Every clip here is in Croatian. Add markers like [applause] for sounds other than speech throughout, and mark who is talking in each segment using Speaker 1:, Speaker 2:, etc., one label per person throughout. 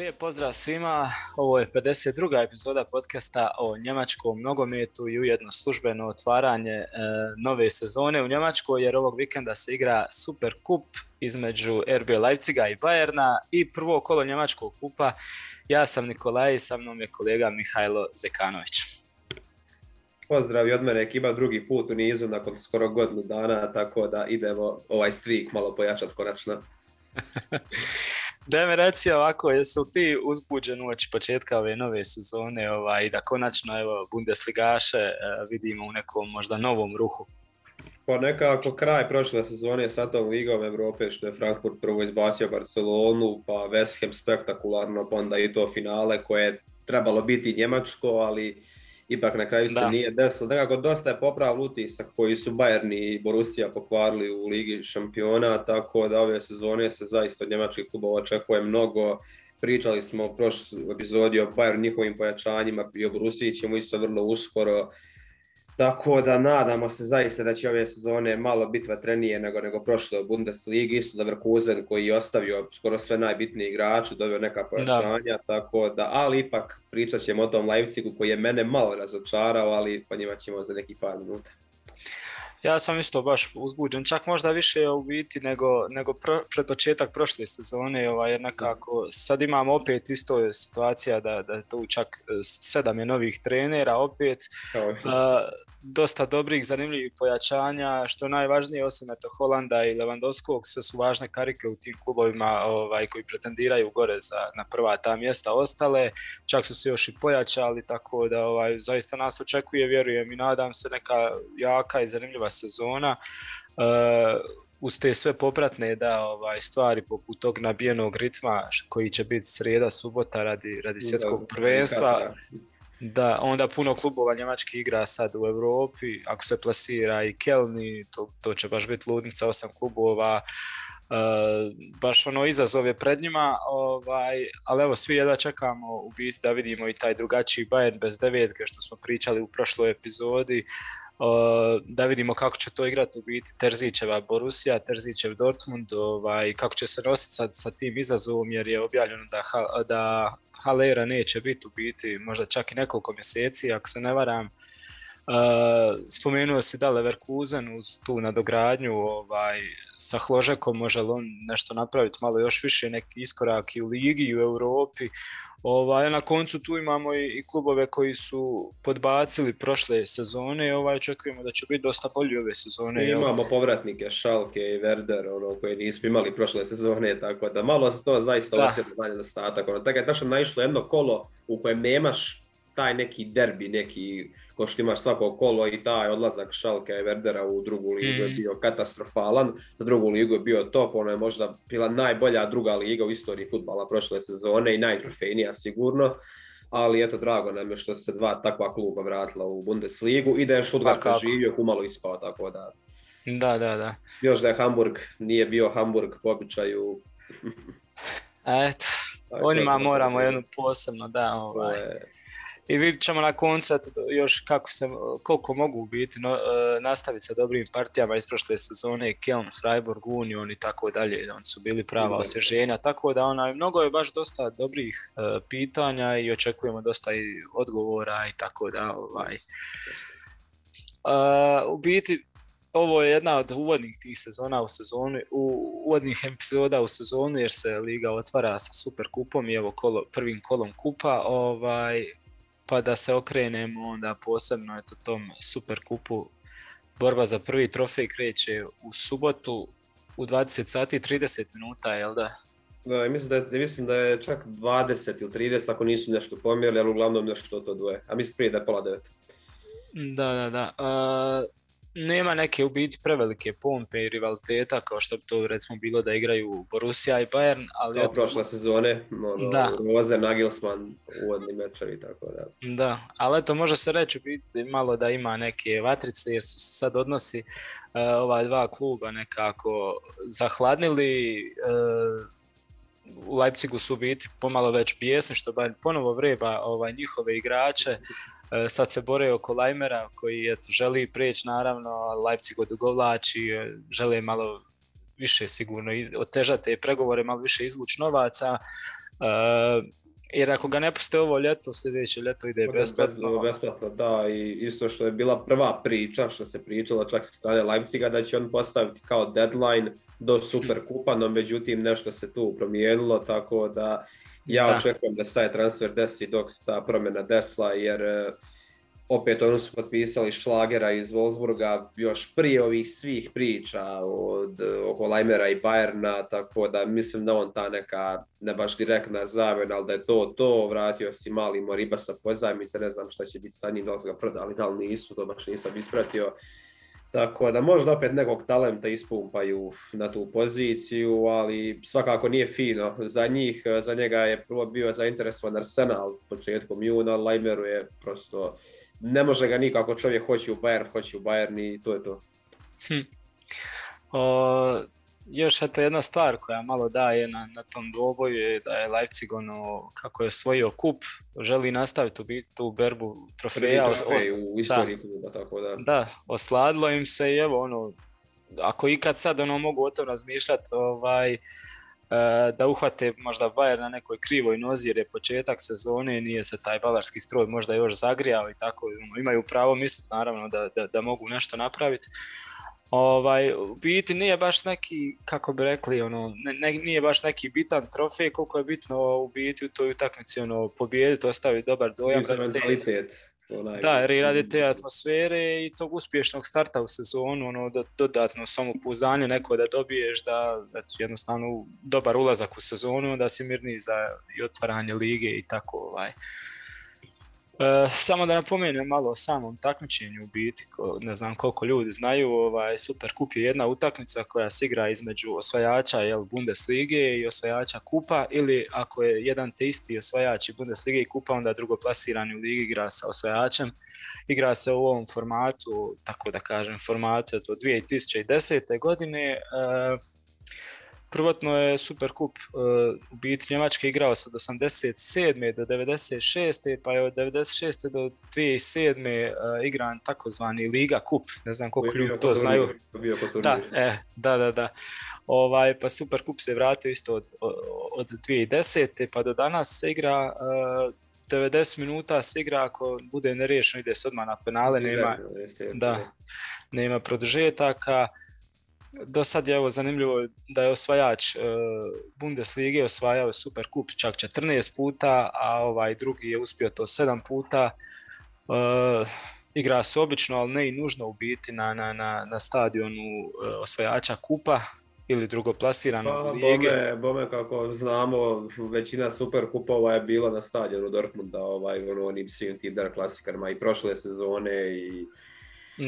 Speaker 1: Lijep pozdrav svima, ovo je 52. epizoda podcasta o njemačkom nogometu i ujedno službeno otvaranje e, nove sezone u Njemačkoj jer ovog vikenda se igra Super Kup između RB Leipziga i Bayerna i prvo kolo njemačkog kupa. Ja sam Nikolaj i sa mnom je kolega Mihajlo Zekanović.
Speaker 2: Pozdrav i od mene ekipa drugi put u nizu nakon skoro godinu dana, tako da idemo ovaj streak malo pojačati konačno. [laughs]
Speaker 1: Da mi reci ovako, jesu ti uzbuđen uoči početka ove nove sezone ovaj, da konačno evo, Bundesligaše e, vidimo u nekom možda novom ruhu?
Speaker 2: Pa nekako kraj prošle sezone sa tom Ligom Evrope što je Frankfurt prvo izbacio Barcelonu, pa West Ham spektakularno, pa onda i to finale koje je trebalo biti njemačko, ali ipak na kraju se nije desilo. Nekako dosta je poprav utisak koji su Bayern i Borussia pokvarili u Ligi šampiona, tako da ove sezone se zaista od njemačkih klubova očekuje mnogo. Pričali smo u prošloj epizodi o Bayern njihovim pojačanjima i o Borussiji ćemo isto vrlo uskoro tako da nadamo se zaista da će ove sezone malo biti vatrenije nego, nego prošle u Bundesligi, isto da Vrkuzen koji je ostavio skoro sve najbitnije igrače, dobio neka pojačanja, tako da, ali ipak pričat ćemo o tom Leipzigu koji je mene malo razočarao, ali po njima ćemo za neki par minuta.
Speaker 1: Ja sam isto baš uzbuđen, čak možda više u biti nego, nego pred početak prošle sezone, ovaj, jer nekako sad imamo opet isto situacija da, da tu čak e, sedam je novih trenera opet, dosta dobrih, zanimljivih pojačanja, što najvažnije osim eto Holanda i Lewandowskog, sve su važne karike u tim klubovima ovaj, koji pretendiraju gore za, na prva ta mjesta ostale, čak su se još i pojačali, tako da ovaj, zaista nas očekuje, vjerujem i nadam se neka jaka i zanimljiva sezona. Uh, uz te sve popratne da ovaj stvari poput tog nabijenog ritma koji će biti srijeda, subota radi, radi svjetskog prvenstva. Da, onda puno klubova njemački igra sad u Europi, ako se plasira i Kelni, to, to će baš biti ludnica, osam klubova, Uh, baš ono izazov je pred njima, ovaj, ali evo svi jedva čekamo u biti da vidimo i taj drugačiji Bayern bez devetke što smo pričali u prošloj epizodi, da vidimo kako će to igrati u biti Terzićeva Borussia, Terzićev Dortmund, ovaj, kako će se nositi sa, sa tim izazovom jer je objavljeno da, da Halera neće biti u biti možda čak i nekoliko mjeseci ako se ne varam. Uh, spomenuo si da Leverkusen uz tu nadogradnju ovaj, sa Hložekom može li on nešto napraviti malo još više neki iskorak i u ligi i u Europi Ovaj, na koncu tu imamo i, i klubove koji su podbacili prošle sezone ovaj, očekujemo da će biti dosta bolji ove sezone.
Speaker 2: I imamo povratnike, Šalke i Werder, ono, koji nismo imali prošle sezone, tako da malo se to zaista osjetno dalje nedostatak. Ono, tako je tačno naišlo jedno kolo u kojem nemaš taj neki derbi, neki ko što imaš svako kolo i taj odlazak Šalke i Verdera u drugu ligu je mm. bio katastrofalan, za drugu ligu je bio top, ono je možda bila najbolja druga liga u istoriji futbala prošle sezone i najtrofejnija sigurno, ali eto drago nam je što se dva takva kluba vratila u Bundesligu i da je Stuttgart pa živio umalo ispao, tako da...
Speaker 1: Da, da, da.
Speaker 2: Još da je Hamburg, nije bio Hamburg po običaju.
Speaker 1: Eto, [laughs] o njima moramo jednu posebno, da, ovaj. I vidit ćemo na koncu još kako se, koliko mogu biti no, e, nastaviti sa dobrim partijama iz prošle sezone, Kelm, Freiburg, Union i tako dalje. Oni su bili prava osvježenja, tako da ona, mnogo je baš dosta dobrih uh, pitanja i očekujemo dosta i odgovora i tako da ovaj. Uh, u biti ovo je jedna od uvodnih tih sezona u sezoni, u uvodnih epizoda u sezonu jer se liga otvara sa super kupom i evo kolo, prvim kolom kupa. Ovaj, pa da se okrenemo onda posebno eto, tom super kupu. Borba za prvi trofej kreće u subotu u 20 sati i 30 minuta, jel da?
Speaker 2: Da, mislim da, je, mislim da je čak 20 ili 30 ako nisu nešto pomjerili, ali uglavnom nešto to dvoje. A mislim prije da je pola devet.
Speaker 1: Da, da, da nema neke u biti prevelike pompe i rivaliteta kao što bi to recimo bilo da igraju Borussia i Bayern, ali
Speaker 2: kao prošle sezone, ono, da. Rose, Nagelsmann, uvodni mečevi tako da.
Speaker 1: Da, ali eto može se reći biti malo da ima neke vatrice jer su se sad odnosi uh, ova dva kluba nekako zahladnili uh, u Leipzigu su biti pomalo već bijesni što Bayern ponovo vreba ovaj, njihove igrače E, sad se bore oko Lajmera koji eto, želi preći naravno, Leipzig odugovlači, e, žele malo više sigurno otežati te pregovore, malo više izvući novaca. Jer ako ga ne puste ovo ljeto, sljedeće ljeto ide besplatno.
Speaker 2: Besplatno, da, i isto što je bila prva priča, što se pričalo čak sa strane Leipziga, da će on postaviti kao deadline do Super Kupa, no međutim nešto se tu promijenilo, tako da ja očekujem da se taj transfer desi dok se ta promjena desla, jer opet oni su potpisali Šlagera iz Wolfsburga još prije ovih svih priča od, oko Leimera i Bayerna, tako da mislim da on ta neka, ne baš direktna zamjena, ali da je to to, vratio si mali Moriba sa pozajmice, ne znam šta će biti sa njim, da li ga prodali, da li nisu, to baš nisam ispratio. Tako da možda opet nekog talenta ispumpaju na tu poziciju, ali svakako nije fino za njih. Za njega je prvo bio zainteresovan Arsenal početkom juna, Leimeru je prosto ne može ga nikako čovjek hoće u Bayern, hoće u Bayern i to je to. Hm.
Speaker 1: O, još eto jedna stvar koja malo daje na, na tom dvoboju je da je Leipzig ono, kako je osvojio kup, želi nastaviti u biti tu berbu trofeja.
Speaker 2: Os, u istoriji kluba, tako da.
Speaker 1: Da, osladilo im se i evo ono, ako ikad sad ono mogu o tom razmišljati, ovaj, da uhvate možda Bayern na nekoj krivoj nozi jer je početak sezone nije se taj bavarski stroj možda još zagrijao i tako ono, imaju pravo misliti naravno da, da, da mogu nešto napraviti ovaj, u biti nije baš neki, kako bi rekli, ono, ne, nije baš neki bitan trofej, koliko je bitno u biti u toj utakmici ono, pobijediti, ostaviti dobar dojam. Da, jer i radi te atmosfere i tog uspješnog starta u sezonu, ono, dodatno samopouzdanje neko da dobiješ, da, da jednostavno dobar ulazak u sezonu, da si mirniji za i otvaranje lige i tako. Ovaj. E, samo da napomenem malo o samom takmičenju u biti, ne znam koliko ljudi znaju, ovaj, Super Kup je jedna utakmica koja se igra između osvajača jel, Bundeslige i osvajača Kupa ili ako je jedan te isti osvajač i Bundeslige i Kupa, onda drugo plasirani u ligi igra sa osvajačem. Igra se u ovom formatu, tako da kažem, formatu to 2010. godine. E, Prvotno je Superkup uh, u biti Njemačke igrao se od 87. do 96. pa je od 96. do 2007. Uh, igran takozvani Liga Kup. Ne znam koliko ljudi to znaju. Da, e, da, da, da. Ovaj, pa Superkup se vratio isto od, od 2010. pa do danas se igra uh, 90 minuta se igra ako bude neriješeno ide se odmah na penale, nema, da, nema produžetaka do sad je evo zanimljivo da je osvajač uh, Bundeslige osvajao Super Kup čak 14 puta, a ovaj drugi je uspio to 7 puta. Uh, igra se obično, ali ne i nužno u biti na, na, na, na stadionu uh, osvajača kupa ili drugoplasiranog pa, lige.
Speaker 2: Bome, bome, kako znamo, većina super kupova je bila na stadionu Dortmunda, ovaj, ono, onim svim tim klasikarima i prošle sezone i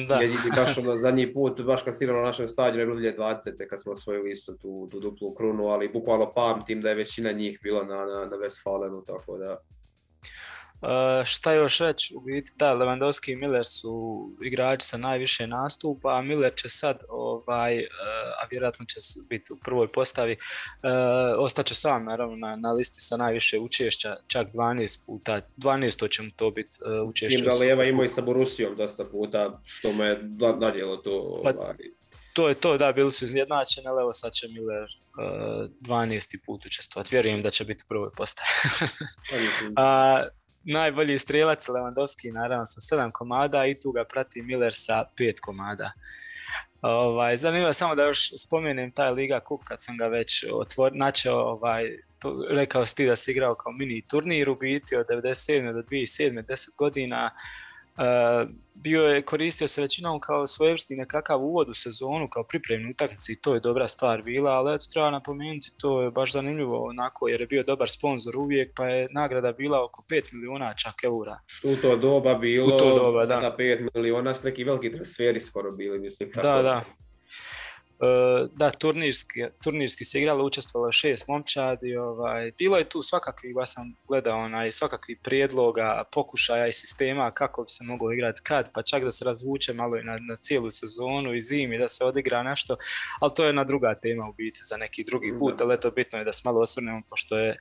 Speaker 2: da. Jer baš ono zadnji put, baš kad si na našem stadionu 2020. kad smo osvojili isto tu, tu duplu krunu, ali bukvalno pamtim da je većina njih bila na, na, na Westfalenu, tako da...
Speaker 1: Uh, šta još reći, u biti da, Lewandowski i Miller su igrači sa najviše nastupa, a Miller će sad, ovaj, uh, a vjerojatno će biti u prvoj postavi, uh, ostaće sam naravno na, na listi sa najviše učešća, čak 12 puta, 12 će mu to biti uh, učešće. Tim
Speaker 2: da Lijeva imao i sa Borusijom dosta puta, što me nadjelo to. Pa, ovaj.
Speaker 1: to je to, da, bili su izjednačeni, ali evo sad će Miller uh, 12. put učestvovati. Vjerujem da će biti u prvoj postavi. [laughs] Najbolji strelac Lewandowski naravno sa 7 komada i tu ga prati Miller sa 5 komada. Ovaj, zanimljivo samo da još spomenem taj Liga Cup kad sam ga već otvor, načeo, ovaj, to, rekao si ti da si igrao kao mini turnir u biti od 97. do 2007. 10 godina bio je koristio se većinom kao svojevrsni nekakav uvod u sezonu, kao pripremni utakmici i to je dobra stvar bila, ali eto treba napomenuti, to je baš zanimljivo onako jer je bio dobar sponsor uvijek, pa je nagrada bila oko 5 miliona čak eura.
Speaker 2: U to doba bilo, u to doba, da. na 5 miliona s neki veliki transferi skoro bili, mislim.
Speaker 1: Tako. Da, da. E, da, turnirski, turnirski se igralo, učestvovalo šest momčadi, ovaj, bilo je tu svakakvih, ja sam gledao onaj, svakakvih prijedloga, pokušaja i sistema kako bi se moglo igrati kad, pa čak da se razvuče malo i na, na cijelu sezonu i zimi, da se odigra nešto, ali to je na druga tema u biti za neki drugi put, ali eto bitno je da se malo osvrnemo pošto je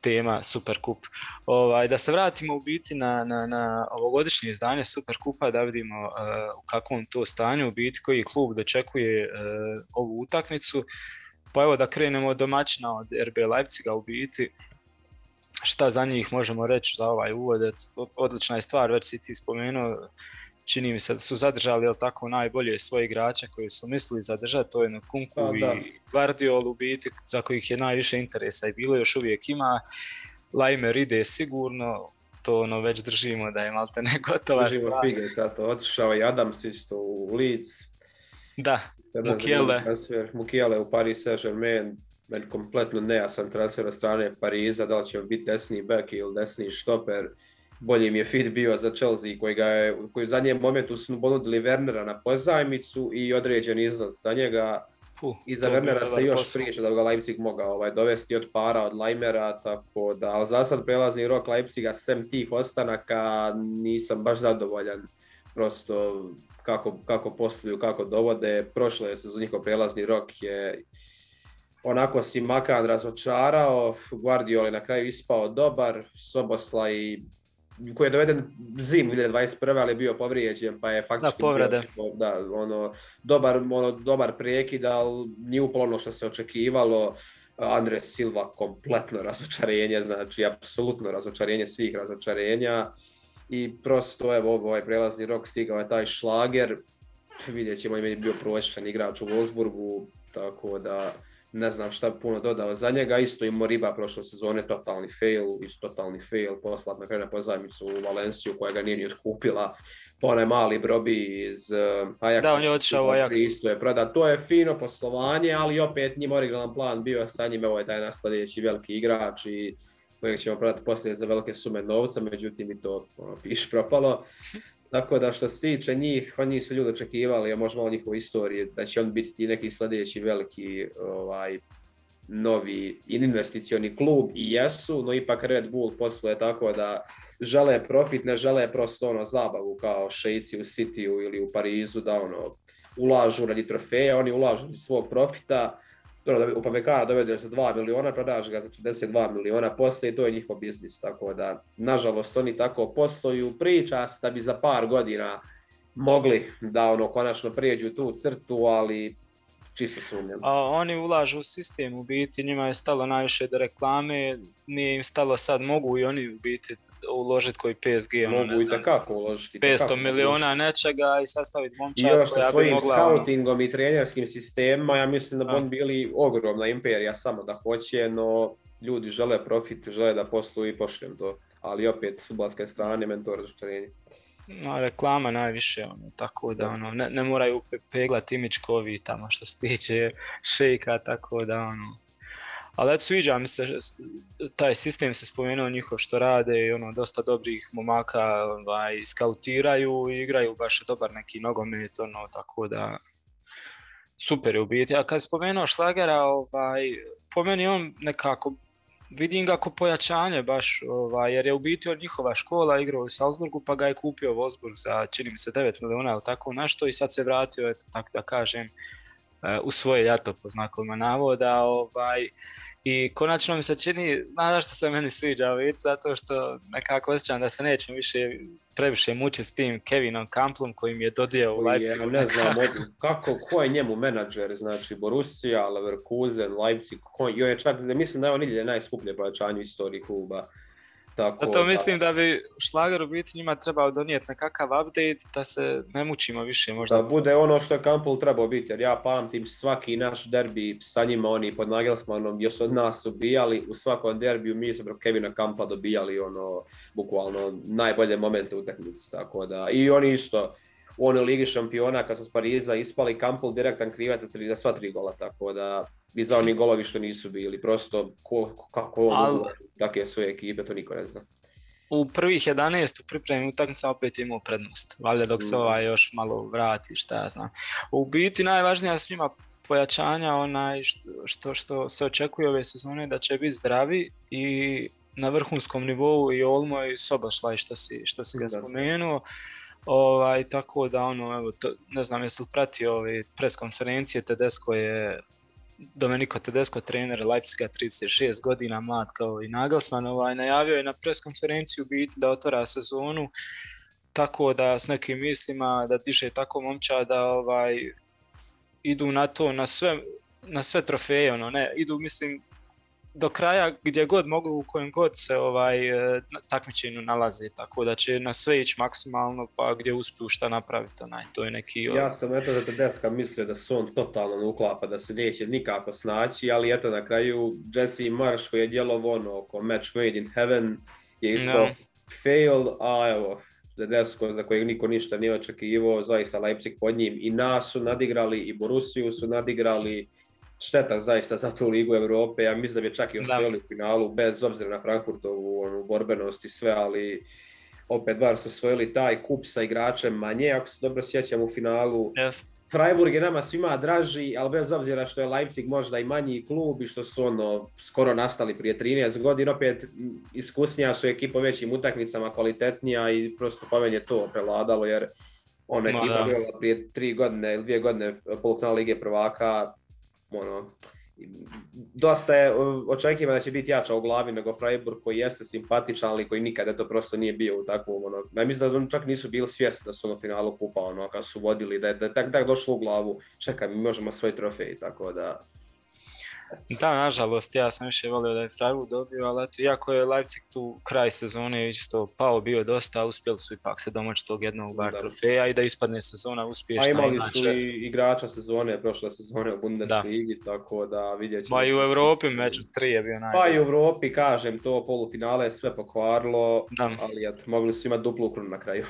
Speaker 1: tema Superkup. Ovaj, da se vratimo u biti na, na, na ovogodišnje izdanje Superkupa da vidimo uh, u kakvom to stanju u biti koji klub dočekuje uh, ovu utakmicu. Pa evo da krenemo od domaćina od RB Leipziga u biti. šta za njih možemo reći za ovaj uvod, odlična je stvar, već si ti spomenuo, čini mi se da su zadržali jel, tako najbolje svoje igrače koji su mislili zadržati, to je Kunku pa, i Guardiol u biti, za kojih je najviše interesa i bilo još uvijek ima. Lajmer ide sigurno, to ono već držimo da je malte ne gotova
Speaker 2: držimo stvar. Fige, zato otišao i Adams isto u Leeds.
Speaker 1: Da, Mukiele.
Speaker 2: Mukiele u Paris Saint-Germain, meni kompletno nejasan transfer od strane Pariza, da li će biti desni back ili desni štoper. Bolji mi je fit bio za Chelsea koji ga je, koji u zadnjem momentu su ponudili Wernera na pozajmicu i određen iznos za njega. Puh, I za Wernera se još posao. priča da ga Leipzig mogao ovaj, dovesti od para od Leimera, tako da, ali za sad prelazni rok Leipziga sem tih ostanaka nisam baš zadovoljan. Prosto kako, kako posluju, kako dovode. Prošle sezon njihov prelazni rok je onako si Makan razočarao, Guardiol je na kraju ispao dobar, Sobosla i koji je doveden zim 2021. ali je bio povrijeđen pa je faktički
Speaker 1: da,
Speaker 2: da, ono, dobar, ono, dobar prijekid, ali nije upalo ono što se očekivalo. Andres Silva kompletno razočarenje, znači apsolutno razočarenje svih razočarenja i prosto evo ovaj prelazni rok stigao je taj šlager, vidjet ćemo je bio prosječan igrač u Wolfsburgu, tako da ne znam šta puno dodao za njega, isto i Moriba prošle sezone totalni fail, isto totalni fail, poslat na kraju na pozajmicu u Valenciju koja ga nije ni otkupila, pa onaj mali Brobi iz uh, Ajaxa.
Speaker 1: Da, on je otišao u Ajax.
Speaker 2: Isto je prodat. To je fino poslovanje, ali opet njim originalan plan bio sa njim, ovo je taj naš sljedeći veliki igrač i kojeg ćemo prodati poslije za velike sume novca, međutim i to ono, piš propalo. [laughs] Tako da što se tiče njih, oni su ljudi očekivali, a možda malo njihove istorije, da će on biti neki sljedeći veliki ovaj, novi investicioni klub i jesu, no ipak Red Bull posluje tako da žele profit, ne žele prosto ono zabavu kao šejci u Cityu ili u Parizu da ono ulažu radi trofeja, oni ulažu radi svog profita, dobro, Upamecana dovedeš za 2 miliona, prodaš ga za 42 miliona poslije i to je njihov biznis, tako da nažalost oni tako posluju, priča da bi za par godina mogli da ono konačno prijeđu tu crtu, ali čisto sumnjam.
Speaker 1: A oni ulažu u sistem u biti, njima je stalo najviše do reklame, nije im stalo sad, mogu i oni u biti uložiti koji PSG,
Speaker 2: ono, Mogu ne znam, i takako uložiti.
Speaker 1: 500 miliona nečega i sastaviti momčad
Speaker 2: I još sa svojim mogla, ono- scoutingom i trenerskim sistemima, ja mislim da bi oni bili ogromna imperija samo da hoće, no ljudi žele profit, žele da posluju i pošljem to. Ali opet, s ublaske strane, mentor razočarenje.
Speaker 1: No, reklama najviše, ono, tako da ono, ne, ne moraju peglati imičkovi tamo što se tiče šejka, tako da ono, ali eto sviđa mi se, taj sistem se spomenuo njihov što rade i ono dosta dobrih momaka ovaj, skautiraju i igraju baš dobar neki nogomet, ono, tako da super je u biti. A kad spomenuo Šlagera, ovaj, po meni on nekako vidim ga kao pojačanje baš, ovaj, jer je u biti od njihova škola igrao u Salzburgu pa ga je kupio Wolfsburg za čini mi se 9 miliona ili tako nešto i sad se vratio, eto, tako da kažem, eh, u svoje jato po znakovima navoda. Ovaj, i konačno mi se čini, znaš što se meni sviđa vidjeti, zato što nekako osjećam da se nećem više previše mučiti s tim Kevinom Kamplom koji mi je dodio u Leipzigu.
Speaker 2: ne znam, [laughs] kako, ko je njemu menadžer, znači Borussia, Leverkusen, Leipzig, ko, je čak, mislim da je on ilje najskuplje pojačanje u istoriji kluba.
Speaker 1: Tako, Zato mislim da bi Šlager u biti njima trebao donijeti nekakav update da se ne mučimo više možda.
Speaker 2: Da bude ono što je Campbell trebao biti, jer ja pamtim svaki naš derbi sa njima, oni pod Nagelsmanom još od nas ubijali, u svakom derbiju mi smo Kevina Kampa dobijali ono, bukvalno najbolje momente u tehnici, tako da, i oni isto, u onoj ligi šampiona kad su s Pariza ispali Campbell direktan krivac za, za sva tri gola, tako da i za oni golovi što nisu bili, prosto ko, kako on Al... takve svoje ekipe, to niko ne zna.
Speaker 1: U prvih 11 u pripremi utakmica opet imao prednost, valjda dok se mm. ovaj još malo vrati, šta ja znam. U biti najvažnija s njima pojačanja onaj što, što, što se očekuje ove sezone da će biti zdravi i na vrhunskom nivou i Olmo i Sobašlaj što si, što si ga spomenuo. Ovaj, tako da ono, evo, to, ne znam jesi li pratio ove pres konferencije, Tedesco je Domenico Tedesco, trener Leipziga, 36 godina, mlad kao i Nagelsmann, ovaj, najavio je na pres konferenciju biti da otvara sezonu tako da s nekim mislima da diže tako momča da ovaj, idu na to, na sve, na sve trofeje, ono, ne, idu mislim do kraja gdje god mogu, u kojem god se ovaj e, takmičenju nalaze, tako da će na sve ići maksimalno, pa gdje uspiju šta napraviti, onaj, to je neki...
Speaker 2: Ja sam eto da deska mislio da se on totalno ne uklapa, da se neće nikako snaći, ali eto na kraju Jesse Marsh koji je djelovo ono oko match made in heaven je isto no. fail, a evo, Desko za kojeg niko ništa nije očekivao, zaista Leipzig pod njim i nas su nadigrali i Borussiju su nadigrali, šteta zaista za tu ligu Europe, ja mislim da bi čak i osvojili u finalu, bez obzira na Frankfurtovu onu, borbenost i sve, ali opet bar su osvojili taj kup sa igračem manje, ako se dobro sjećam u finalu.
Speaker 1: Jest.
Speaker 2: Freiburg je nama svima draži, ali bez obzira što je Leipzig možda i manji klub i što su ono skoro nastali prije 13 godina, opet iskusnija su ekipa većim utakmicama, kvalitetnija i prosto pa je to prevladalo jer ona ekipa bila prije tri godine ili dvije godine polufinala Lige prvaka, ono, dosta je očekivano da će biti jača u glavi nego Freiburg koji jeste simpatičan, ali koji nikada to prosto nije bio u takvom, ono, ja mislim da oni čak nisu bili svjesni da su na finalu kupa, ono, kad su vodili, da je, da tak došlo u glavu, čekaj, mi možemo svoj trofej, tako da,
Speaker 1: da, nažalost, ja sam više volio da je Freiburg dobio, ali eto, iako je Leipzig tu kraj sezone isto pao bio dosta, uspjeli su ipak se domoći tog jednog bar da. trofeja i da ispadne sezona uspješna.
Speaker 2: A imali inače... su i igrača sezone, prošle sezone u Bundesligi, tako da vidjet ćemo.
Speaker 1: Pa i u Europi među tri je bio najbolji.
Speaker 2: Pa i u Europi, kažem, to polufinale je sve pokvarilo, da. ali eto, mogli su imati duplu krunu na kraju.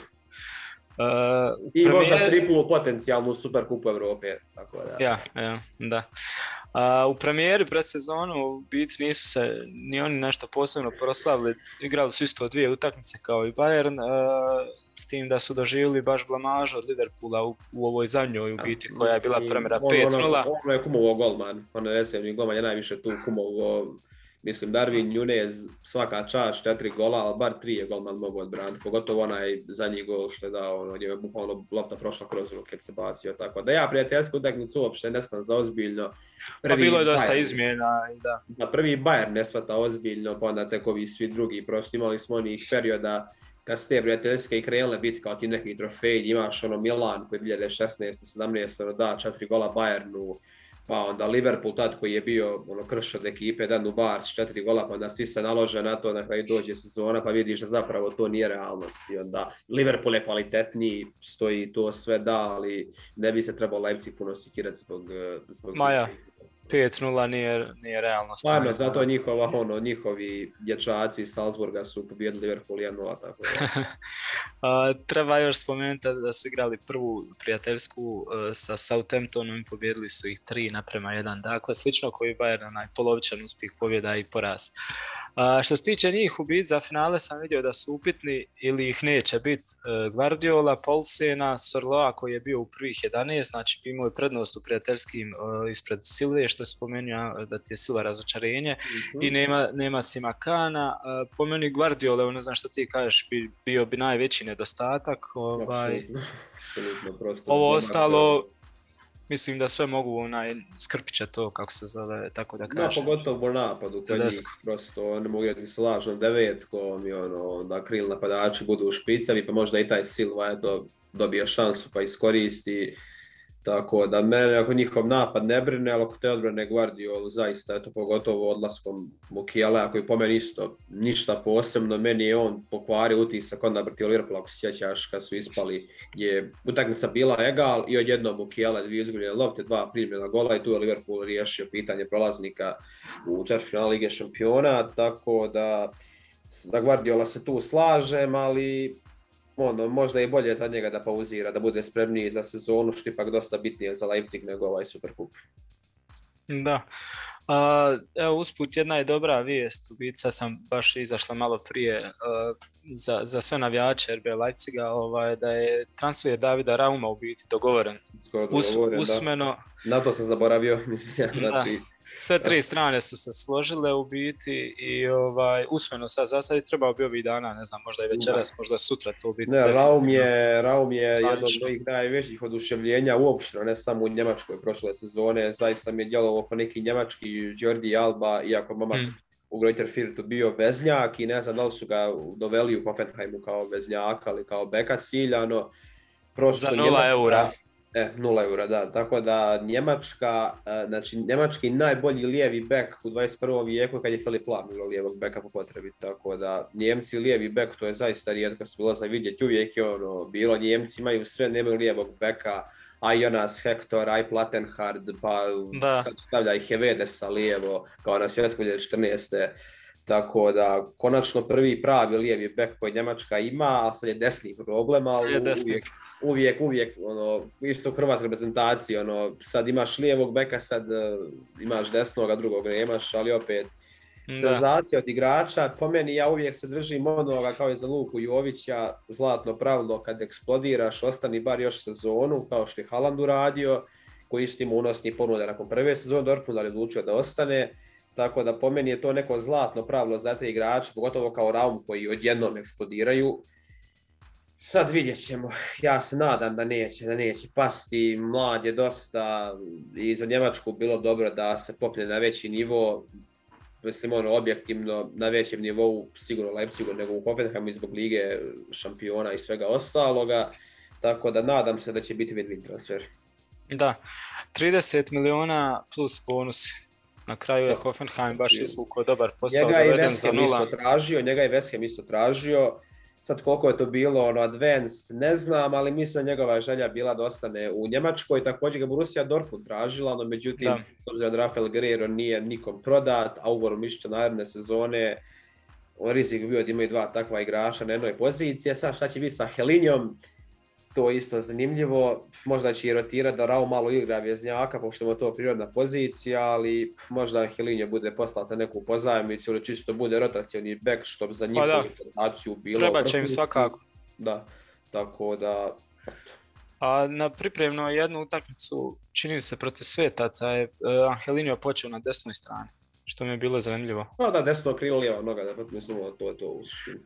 Speaker 2: Uh, I premijer... možda triplu potencijalnu Superkupu Europe. Tako da.
Speaker 1: Ja, ja, da. A, u premijeri pred sezonu u biti nisu se ni oni nešto posebno proslavili, igrali su isto dvije utakmice kao i Bayern, a, s tim da su doživjeli baš blamažu od Liverpoola u, u ovoj zadnjoj u biti koja je bila premjera 5-0.
Speaker 2: Ono, ono je kumovo golman, ono je golman je najviše tu kumovo Mislim, Darwin Nunez svaka čast, četiri gola, ali bar tri je golman mogu odbraniti. Pogotovo onaj zadnji gol što je dao, ono, je bukvalno lopta prošla kroz ruke se bacio. Tako da ja prijateljsku utakmicu uopšte ne stam za ozbiljno.
Speaker 1: Prvi pa bilo je dosta Bayern, izmjena. I da.
Speaker 2: Na prvi Bayern ne svata ozbiljno, pa onda tek ovi svi drugi. Prosto imali smo onih perioda kad ste prijateljske i krenule biti kao ti neki trofej, imaš ono Milan koji 2016. 17. Ono, da četiri gola Bayernu, pa onda Liverpool tad koji je bio ono, krš od ekipe, dan u bar s četiri gola, pa onda svi se nalože na to, na kraju dođe sezona, pa vidiš da zapravo to nije realnost. I onda Liverpool je kvalitetniji, stoji to sve da, ali ne bi se trebao Leipzig puno sikirati zbog... zbog
Speaker 1: Maja, 5-0 nije, nije realno
Speaker 2: stanje. Stvarno, zato njihova, ono, njihovi dječaci iz Salzburga su pobijedili Liverpool 1-0. Tako
Speaker 1: da. [laughs] treba još spomenuti da su igrali prvu prijateljsku uh, sa Southamptonom i pobjedili su ih 3 naprema 1. Dakle, slično koji Bayern, onaj polovičan uspjeh pobjeda i poraz. A, što se tiče njih u bit za finale sam vidio da su upitni ili ih neće biti uh, Guardiola, Polsena, Sorloa koji je bio u prvih 11, znači imao je prednost u prijateljskim uh, ispred Silve što je spomenuo da ti je Silva razočarenje mm -hmm. i nema, nema Simakana. Uh, po meni Guardiola, ne znam što ti kažeš, bi, bio bi najveći nedostatak. Ovaj, ovo ostalo, mislim da sve mogu onaj skrpiće to kako se zove, tako da kažem.
Speaker 2: Da, pogotovo u napadu, kod njih prosto ne mogu da se lažno devetkom i ono, da kril napadači budu špicavi, pa možda i taj Silva eto, dobio šansu pa iskoristi. Tako da mene ako njihov napad ne brine, ali ako te odbrane Guardiolu zaista, eto pogotovo odlaskom Mukiela, koji po meni isto ništa posebno, meni je on pokvario utisak onda protiv Liverpoola, ako se sjećaš kad su ispali, je utakmica bila egal i odjednom Mukiela dvije izgubljene lopte, dva primljena gola i tu je Liverpool riješio pitanje prolaznika u četvrtfinalu Lige šampiona, tako da za Guardiola se tu slažem, ali ono, možda je bolje za njega da pauzira, da bude spremniji za sezonu, što ipak dosta bitnije za Leipzig nego ovaj Superkup.
Speaker 1: Da. A, evo, usput jedna je dobra vijest, u biti sam baš izašla malo prije uh, za, za sve navijače RB Leipziga, ovaj, da je transfer Davida Rauma u biti dogovoren.
Speaker 2: Us, usmeno. Da. Na to sam zaboravio, [laughs] mislim, ja, znači,
Speaker 1: sve tri strane su se složile u biti i ovaj usmeno sad za sad trebao bi ovih dana, ne znam, možda i večeras, možda sutra to biti.
Speaker 2: Ne, Raum je, Raum je jedan od mojih najvećih oduševljenja uopšte, ne samo u Njemačkoj prošle sezone, zaista mi je djelovao po neki njemački Jordi Alba, iako momak hmm. u Greuther Firtu bio veznjak i ne znam da li su ga doveli u Hoffenheimu kao veznjaka ili kao beka ciljano.
Speaker 1: Prosto za nula eura
Speaker 2: E, 0 eura, da. Tako da Njemačka, e, znači Njemački najbolji lijevi bek u 21. vijeku kad je Filip Lam bilo lijevog beka po potrebi. Tako da Njemci lijevi bek to je zaista rijetko se bilo za vidjeti. Uvijek je ono bilo, Njemci imaju sve, nemaju lijevog beka. A Jonas Hector, aj Plattenhard, pa da. sad stavlja i Hevedesa lijevo, kao na svjetskoj 14. Tako da, konačno prvi pravi lijevi bek koji Njemačka ima, a sad je desni problem, ali uvijek, uvijek, uvijek, ono, isto hrvatska reprezentacija, ono, sad imaš lijevog beka, sad uh, imaš desnog, a drugog nemaš, ali opet, senzacija od igrača, po meni ja uvijek se držim onoga kao i za Luku Jovića, zlatno pravilo kad eksplodiraš, ostani bar još sezonu, kao što je Haaland uradio, koji isto ima unosni ponude nakon prve sezone, Dortmund ali odlučio da ostane, tako da po meni je to neko zlatno pravilo za te igrače, pogotovo kao Raum koji odjednom eksplodiraju. Sad vidjet ćemo, ja se nadam da neće, da neće pasti, mlad je dosta i za Njemačku bilo dobro da se popne na veći nivo, mislim ono objektivno na većem nivou sigurno Leipzigu nego u Hoffenheimu zbog lige šampiona i svega ostaloga, tako da nadam se da će biti win-win transfer.
Speaker 1: Da, 30 miliona plus bonus na kraju je Hoffenheim baš izvukao dobar posao.
Speaker 2: Njega i West Ham isto tražio, njega i West Ham isto tražio. Sad koliko je to bilo ono advanced, ne znam, ali mislim da njegova želja bila da ostane u Njemačkoj. Također ga Borussia Dortmund tražila, no međutim, obzirom da Rafael Guerrero nije nikom prodat, a ugorom mišća naredne sezone, on rizik bio da imaju dva takva igrača na jednoj poziciji. Sad šta će biti sa Helinjom, to je isto zanimljivo. Možda će i rotirati da Rao malo igra vjeznjaka, pošto je to prirodna pozicija, ali možda Helinje bude poslata neku pozajmicu ili čisto bude rotacijani back, što za njihovu pa rotaciju bilo.
Speaker 1: Treba će im svakako.
Speaker 2: Da, tako da...
Speaker 1: A na pripremno jednu utakmicu, čini se protiv Svetaca, je uh, Angelinio počeo na desnoj strani, što mi je bilo zanimljivo.
Speaker 2: Pa da, desno krilo, lijeva noga, da mislim to je to u suštini.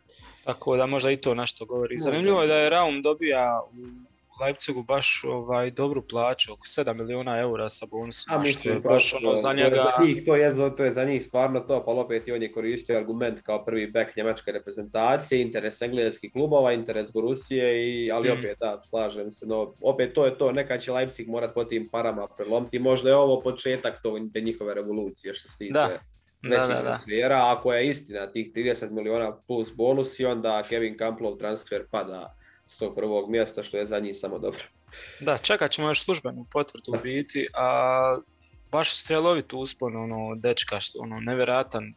Speaker 1: Tako da možda i to nešto govori. Zanimljivo je da je Raum dobija u Leipzigu baš ovaj dobru plaću, oko 7 miliona eura sa bonusom.
Speaker 2: A mislim, je baš ono za njega... To je za njih, to je, to je za njih stvarno to, pa opet i on je koristio argument kao prvi bek njemačke reprezentacije, interes engleskih klubova, interes Borusije, i, ali mm. opet da, slažem se, no opet to je to, nekad će Leipzig morat po tim parama prelomiti, možda je ovo početak to, te njihove revolucije što se tiče. Da da, transfera, ako je istina tih 30 miliona plus bonusi, onda Kevin Camplov transfer pada s tog prvog mjesta, što je za njih samo dobro.
Speaker 1: Da, čekat ćemo još službenu potvrdu biti, a baš strelovit uspon, ono, dečka, ono, nevjeratan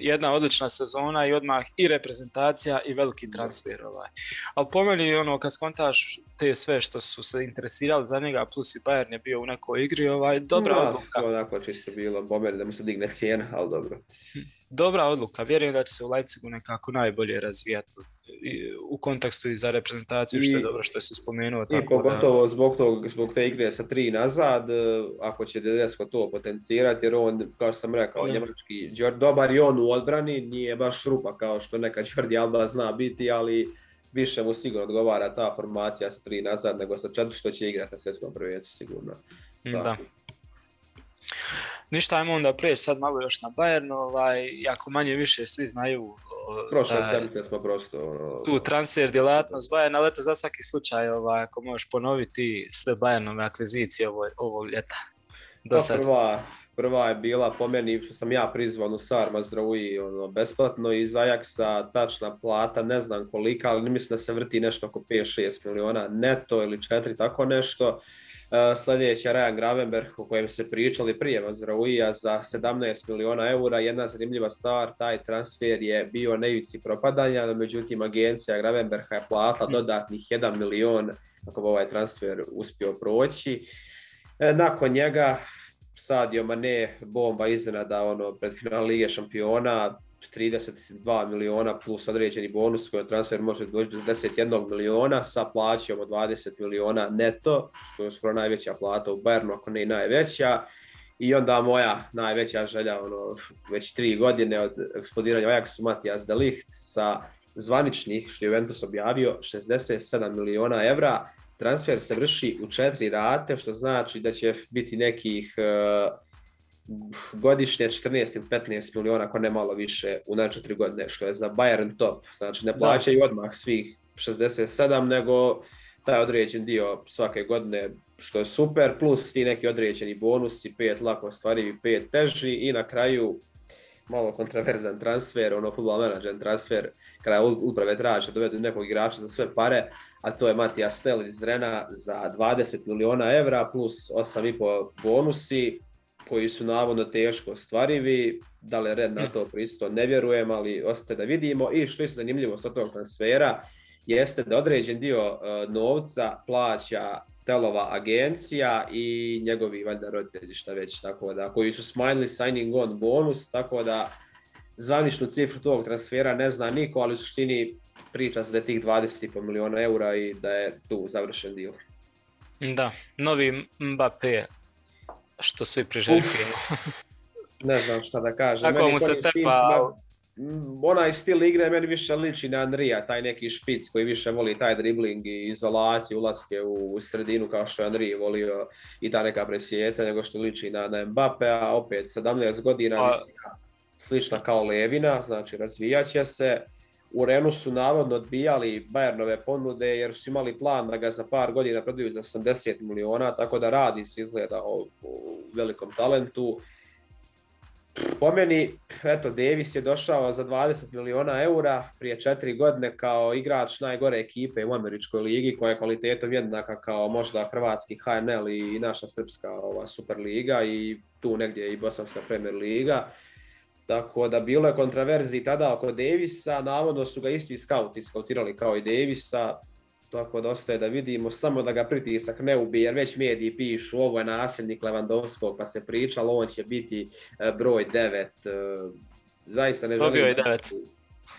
Speaker 1: jedna odlična sezona i odmah i reprezentacija i veliki transfer. Ovaj. Ali po meni, ono, kad skontaš te sve što su se interesirali za njega, plus i Bayern je bio u nekoj igri, ovaj, dobra no, odluka.
Speaker 2: Onako čisto bilo, bomber da mu se digne cijena, ali dobro.
Speaker 1: Dobra odluka, vjerujem da će se u Leipzigu nekako najbolje razvijati u kontekstu i za reprezentaciju, I, što je dobro što se spomenuo.
Speaker 2: I pogotovo da... zbog, tog, zbog te igre sa tri nazad, e, ako će Dedesko to potencirati, jer on, kao što sam rekao, mm. njemački dobar i on u odbrani, nije baš rupa kao što neka Jordi Alba zna biti, ali više mu sigurno odgovara ta formacija sa tri nazad nego sa četiri što će igrati na svjetskom prvenstvu sigurno.
Speaker 1: Da. Ništa, ajmo onda prijeći sad malo još na Bayern, ovaj, jako manje više svi znaju
Speaker 2: Prošle sedmice smo prosto...
Speaker 1: Ono, tu transfer djelatnost Bayern, ali eto za svaki slučaj, ovaj, ako možeš ponoviti sve Bayernove akvizicije ovo, ovog ljeta.
Speaker 2: Do pa prva, prva je bila po meni što sam ja prizvan u Sarma Zraui ono, besplatno iz Ajaxa, tačna plata, ne znam kolika, ali mislim da se vrti nešto oko 5-6 miliona neto ili 4, tako nešto. Sljedeći je Ryan Gravenberg o kojem se pričali prije Mazrauija za 17 miliona eura. Jedna zanimljiva stvar, taj transfer je bio na ivici propadanja, no međutim agencija Gravenberga je platila hm. dodatnih 1 milion ako bi ovaj transfer uspio proći. E, nakon njega Sadio Mane bomba iznenada ono, pred final Lige šampiona, 32 miliona plus određeni bonus koji transfer može doći do 11 miliona sa plaćom od 20 miliona neto, što je skoro najveća plata u Bernu, ako ne i najveća. I onda moja najveća želja, ono, već tri godine od eksplodiranja Ajaxu Matijas de Ligt sa zvaničnih, što je Juventus objavio, 67 miliona evra. Transfer se vrši u četiri rate, što znači da će biti nekih uh, godišnje 14 ili 15 miliona, ako ne malo više, u na četiri godine, što je za Bayern top. Znači ne plaćaju da. odmah svih 67, nego taj određen dio svake godine što je super, plus ti neki određeni bonusi, pet lako ostvarivi, pet teži i na kraju malo kontroverzan transfer, ono football manager transfer, kada uprave traže dovedu nekog igrača za sve pare, a to je Matija Stel iz Rena za 20 miliona evra plus 8,5 bonusi koji su navodno teško ostvarivi, da li je red na to pristo, ne vjerujem, ali ostaje da vidimo. I što je zanimljivo od tog transfera, jeste da određen dio e, novca plaća telova agencija i njegovi valjda roditelji šta već, tako da, koji su smanjili signing on bonus, tako da zvaničnu cifru tog transfera ne zna niko, ali u suštini priča se za tih 20,5 miliona eura i da je tu završen dio.
Speaker 1: Da, novi Mbappé, što svi priželjkujemo.
Speaker 2: ne znam šta da kažem.
Speaker 1: Tako mu se tepa
Speaker 2: onaj stil igre meni više liči na Andrija, taj neki špic koji više voli taj dribling i izolaciju, ulaske u sredinu kao što je Andrija volio i ta neka presjeca nego što liči na, na Mbappe, a opet 17 godina a... slična kao Levina, znači razvijat će se. U Renu su navodno odbijali Bayernove ponude jer su imali plan da ga za par godina prodaju za 80 miliona, tako da radi se izgleda o, velikom talentu po meni, eto, Davis je došao za 20 miliona eura prije četiri godine kao igrač najgore ekipe u američkoj ligi koja je kvalitetom jednaka kao možda hrvatski HNL i naša srpska ova, super liga i tu negdje i bosanska premier liga. Tako da bilo je kontraverziji tada oko Davisa, navodno su ga isti skauti skautirali kao i Davisa, tako da ostaje da vidimo, samo da ga pritisak ne ubije, jer već mediji pišu ovo je nasljednik Levandovskog, pa se pričalo, on će biti e, broj 9. E, zaista ne želim...
Speaker 1: Dobio je 9.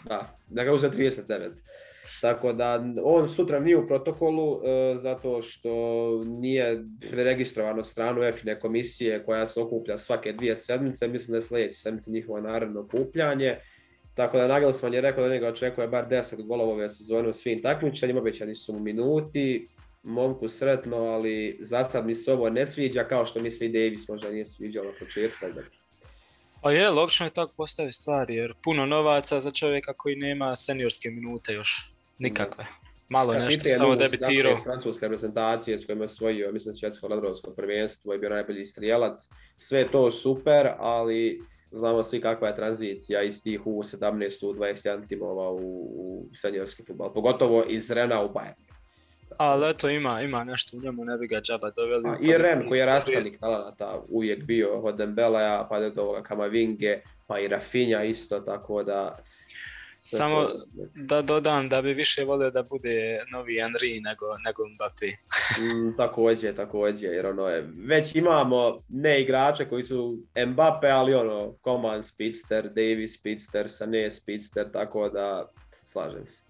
Speaker 2: Da, da ga uze 39. Tako da on sutra nije u protokolu e, zato što nije registrovan od stranu EFINE komisije koja se okuplja svake dvije sedmice, mislim da je sljedeće sedmice njihovo naredno okupljanje. Tako da Nagelsmann je rekao da njega očekuje bar 10 golova ove sezone u svim takmičenjima, obećani su mu minuti, momku sretno, ali za sad mi se ovo ne sviđa kao što mi se i Davis možda nije sviđao na početku.
Speaker 1: Pa je, logično je tako postavi stvari, jer puno novaca za čovjeka koji nema seniorske minute još, nikakve. Malo ja, nešto, samo debitirao.
Speaker 2: Francuske reprezentacije s kojima je osvojio, mislim, svjetsko ladrovsko prvenstvo i bio najbolji strijelac. Sve to super, ali znamo svi kakva je tranzicija iz tih u 17 u 21 timova u, u seniorski futbol, pogotovo iz Rena u Bayern.
Speaker 1: Ali eto ima, ima nešto u njemu, ne bi ga džaba doveli.
Speaker 2: A, I Ren koji je rastavnik talenata uvijek bio od Dembeleja, pa do ovoga Kamavinge, pa i Rafinha isto, tako da
Speaker 1: samo da dodam da bi više volio da bude novi Henry nego, nego Mbappé.
Speaker 2: mm, također, također, jer ono je, već imamo ne igrače koji su Mbappé, ali ono, Coman Speedster, Davis Speedster, Sané Speedster, tako da slažem se.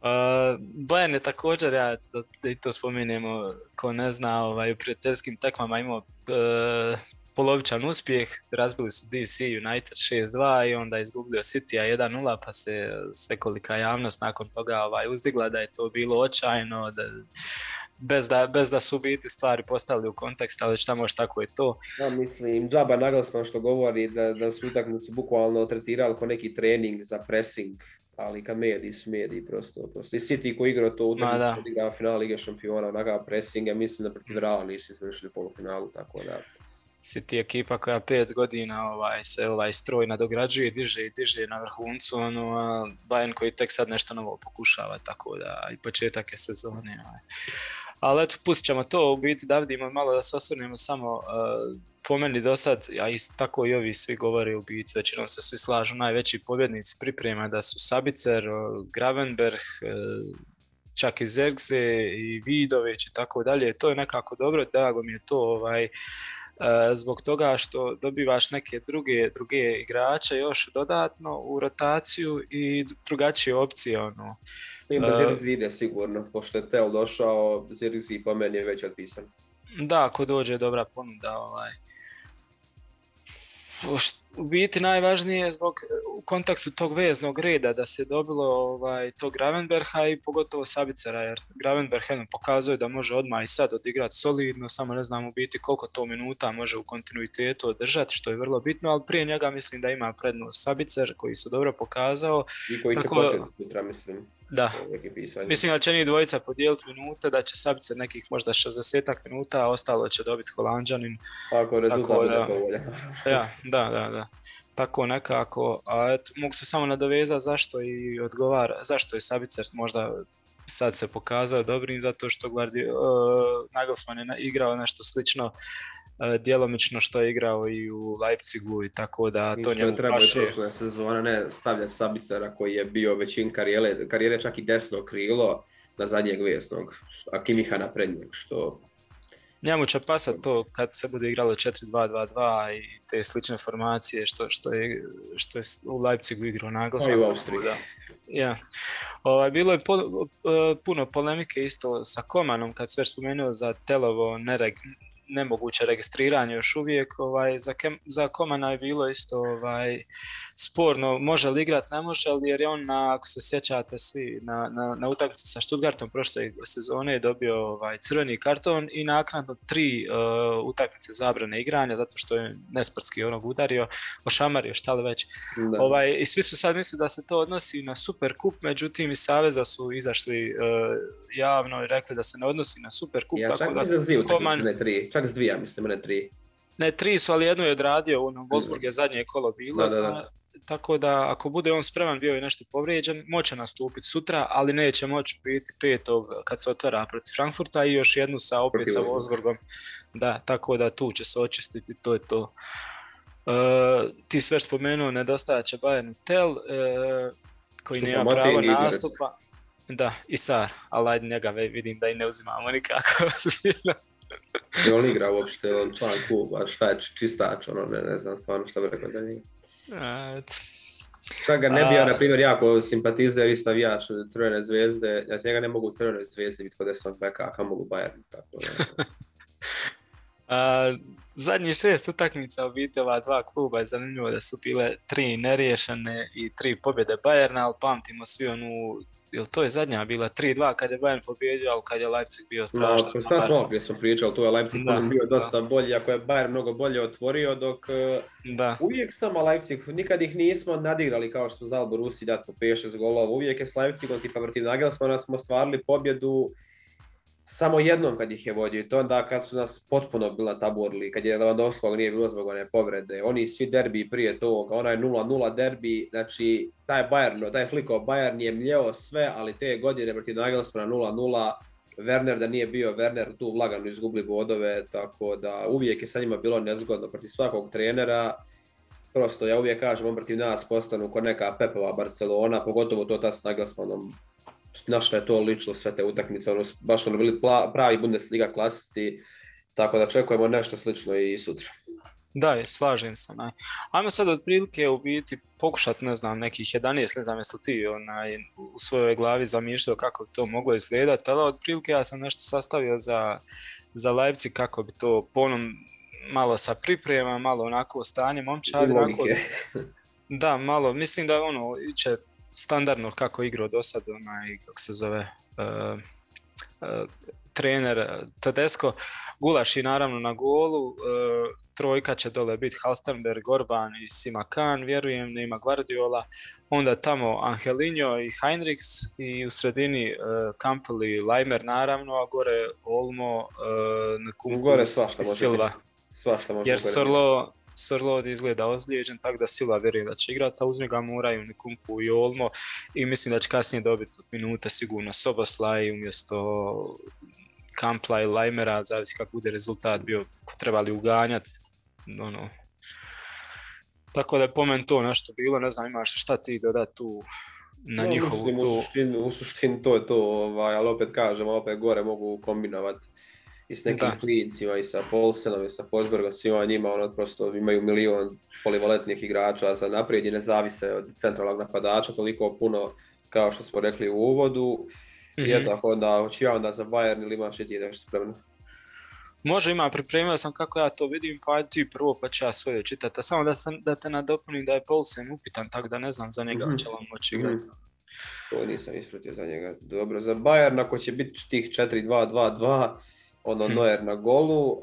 Speaker 1: Uh, Bayern je također, ja da, i to spominjemo, ko ne zna, ovaj, u prijateljskim tekmama imao uh, polovičan uspjeh, razbili su DC United 6-2 i onda izgubio City 1-0 pa se svekolika javnost nakon toga ovaj, uzdigla da je to bilo očajno, da, bez da, bez da su biti stvari postavili u kontekst, ali šta može tako je to.
Speaker 2: Ja mislim, džaba naglasno što govori da, da su utakmicu bukvalno tretirali kao neki trening za pressing, ali kad mediji su mediji prosto, prosto. I City koji igrao to utakmicu, kad igrao final Lige šampiona, onakav pressing, ja mislim da protiv Reala nisu izvršili polufinalu, tako da
Speaker 1: City ekipa koja pet godina ovaj, se ovaj stroj nadograđuje, diže i diže na vrhuncu, ono, a Bayern koji tek sad nešto novo pokušava, tako da i početak je sezone. Ovaj. Ali eto, pustit ćemo to, u biti da vidimo malo da se osvrnemo samo uh, po meni do sad, a i tako i ovi svi govore u biti, većinom se svi slažu, najveći pobjednici priprema da su Sabicer, Gravenberg, uh, čak i Zergze i Vidović i tako dalje, to je nekako dobro, drago mi je to ovaj, E, zbog toga što dobivaš neke druge, druge igrače još dodatno u rotaciju i drugačije opcije. Ono.
Speaker 2: Ima uh, Zirzi ide sigurno, pošto je Teo došao, Zirzi po meni je već otpisan.
Speaker 1: Da, ako dođe dobra ponuda, ovaj, u biti najvažnije je zbog u kontekstu tog veznog reda da se dobilo ovaj, tog Gravenberha i pogotovo Sabicera jer Gravenberg jednom pokazuje da može odmah i sad odigrati solidno, samo ne znam u biti koliko to minuta može u kontinuitetu održati što je vrlo bitno, ali prije njega mislim da ima prednost Sabicer koji su dobro pokazao.
Speaker 2: I koji će početi sutra mislim.
Speaker 1: Da. Mislim da će njih dvojica podijeliti minute, da će Sabica nekih možda 60 minuta, a ostalo će dobiti Holandžanin.
Speaker 2: Ako rezultat
Speaker 1: da, ja, da, da, da. Tako nekako, a et, mogu se samo nadovezati zašto i odgovara, zašto je Sabicer možda sad se pokazao dobrim, zato što Guardi, uh, Nagelsmann je igrao nešto slično uh, djelomično što je igrao i u Leipzigu i tako da to njemu paše.
Speaker 2: Prošle sezona ne stavlja Sabicera koji je bio većin karijere, karijere čak i desno krilo na zadnjeg vesnog, a Kimiha na prednjeg, što
Speaker 1: Njemu će pasat to kad se bude igralo 4-2-2-2 i te slične formacije što, što, je, što je u Leipzigu igrao naglasak.
Speaker 2: I u Austriji. Da.
Speaker 1: Ja. Ovaj, bilo je po, uh, puno polemike isto sa Komanom kad se već spomenuo za Telovo nereg, nemoguće registriranje još uvijek. Ovaj, za, Kem, za Komana je bilo isto ovaj, sporno, može li igrat, ne može li, jer je on, na, ako se sjećate svi, na, na, na utakmici sa Stuttgartom prošle sezone je dobio ovaj, crveni karton i naknadno tri uh, utakmice zabrane igranja, zato što je nesportski onog udario, ošamario, šta li već. Da. Ovaj, I svi su sad mislili da se to odnosi na Super Kup, međutim i Saveza su izašli uh, javno i rekli da se ne odnosi na Super Kup,
Speaker 2: ja,
Speaker 1: tako da
Speaker 2: Koman... Tri, čak s dvije, mislim, ne tri.
Speaker 1: Ne, tri su, ali jednu je odradio, ono, Wolfsburg je zadnje kolo bilo, da, da, da tako da ako bude on spreman bio je nešto povrijeđen, moće nastupiti sutra, ali neće moći biti petog kad se otvara protiv Frankfurta i još jednu sa opet sa Wolfsburgom. Da, tako da tu će se očistiti, to je to. Uh, ti si već spomenuo, nedostajat će Bayern Tel, uh, koji nema pravo nastupa. Da, i Sar, ali njega vidim da i ne uzimamo nikako. [laughs]
Speaker 2: I on igra uopšte, on član kluba, šta je čistač, ono ne, ne znam stvarno šta bi rekao da nije. Čak ga ne bi ja, na primjer, jako simpatizer i stavijač Crvene zvezde, ja njega ne mogu u Crvenoj zvezdi biti kod desnog beka, a mogu Bayern. Tako, [laughs]
Speaker 1: a, zadnjih šest utakmica u biti ova dva kluba je zanimljivo da su bile tri neriješene i tri pobjede Bayerna, ali pamtimo svi onu jel to je zadnja bila 3-2 kad je Bayern pobjedio, ali kad je Leipzig bio strašno.
Speaker 2: No, šta smo prije smo pričali, tu je Leipzig da, bio dosta da. bolji, ako je Bayern mnogo bolje otvorio, dok e, da. uvijek s nama Leipzig, nikad ih nismo nadigrali kao što znali Borusi dati po 5-6 golova, uvijek je s Leipzigom tipa protiv Nagelsmana smo stvarili pobjedu samo jednom kad ih je vodio i to onda kad su nas potpuno bila taborili, kad je Lewandowskog nije bilo zbog one povrede, oni svi derbi prije toga, onaj 0-0 derbi, znači taj Bayern, taj fliko Bayern je mljeo sve, ali te godine protiv Nagelsmana 0-0, Werner da nije bio Werner tu lagano izgubili bodove, tako da uvijek je sa njima bilo nezgodno protiv svakog trenera. Prosto ja uvijek kažem, on protiv nas postanu ko neka Pepova Barcelona, pogotovo to ta s Nagelsmanom na što je to ličilo sve te utakmice, ono, baš ono bili pravi Bundesliga klasici, tako da čekujemo nešto slično i sutra.
Speaker 1: Da, slažem se. Ne. Ajmo sad otprilike u biti pokušati, ne znam, nekih 11, ne znam jesi ti onaj, u svojoj glavi zamišljao kako bi to moglo izgledati, ali otprilike ja sam nešto sastavio za, za Leipzig kako bi to ponom malo sa priprema, malo onako stanje momčadi. Onako, [laughs] da, malo, mislim da ono, će standardno kako igrao do sad, onaj, kako se zove, uh, uh, trener Tedesco, Gulaš i naravno na golu, uh, trojka će dole biti Halstenberg, Orban i Simakan, vjerujem da ima Guardiola, onda tamo Angelinho i Heinrichs i u sredini uh, Campbell i Leimer naravno, a gore Olmo, uh, Nkunku, Silva.
Speaker 2: Svašta može
Speaker 1: Jer Sorlo, Srlod izgleda ozlijeđen, tako da Sila vjeruje da će igrati, a uz njega moraju Nikunku i Olmo. I mislim da će kasnije dobiti minute sigurno Soboslaj umjesto Kampla i Lajmera, zavisi kako bude rezultat bio, ko trebali uganjati, ono, tako da je po meni to nešto bilo, ne znam imaš šta ti dodati tu na no, njihovu
Speaker 2: mislim, u, suštini, u suštini to je to, ovaj, ali opet kažem, opet gore mogu kombinovati i s nekim da. klincima i sa Polsenom i sa Forsbergom, svima njima, ono prosto imaju milion polivaletnih igrača za naprijed i ne zavise od centralnog napadača toliko puno kao što smo rekli u uvodu. I eto, ako onda, hoću ja onda za Bayern ili imaš i ti nešto spremno?
Speaker 1: Može ima, pripremio sam kako ja to vidim, pa ti prvo pa ću ja svoje čitati. A samo da, sam, da te nadopunim da je Paulsen upitan, tako da ne znam za njega mm -hmm. će on moći igrati. Mm -hmm.
Speaker 2: To nisam ispratio za njega. Dobro, za Bayern ako će biti tih 4-2-2-2, ono hm. Neuer na golu. Uh,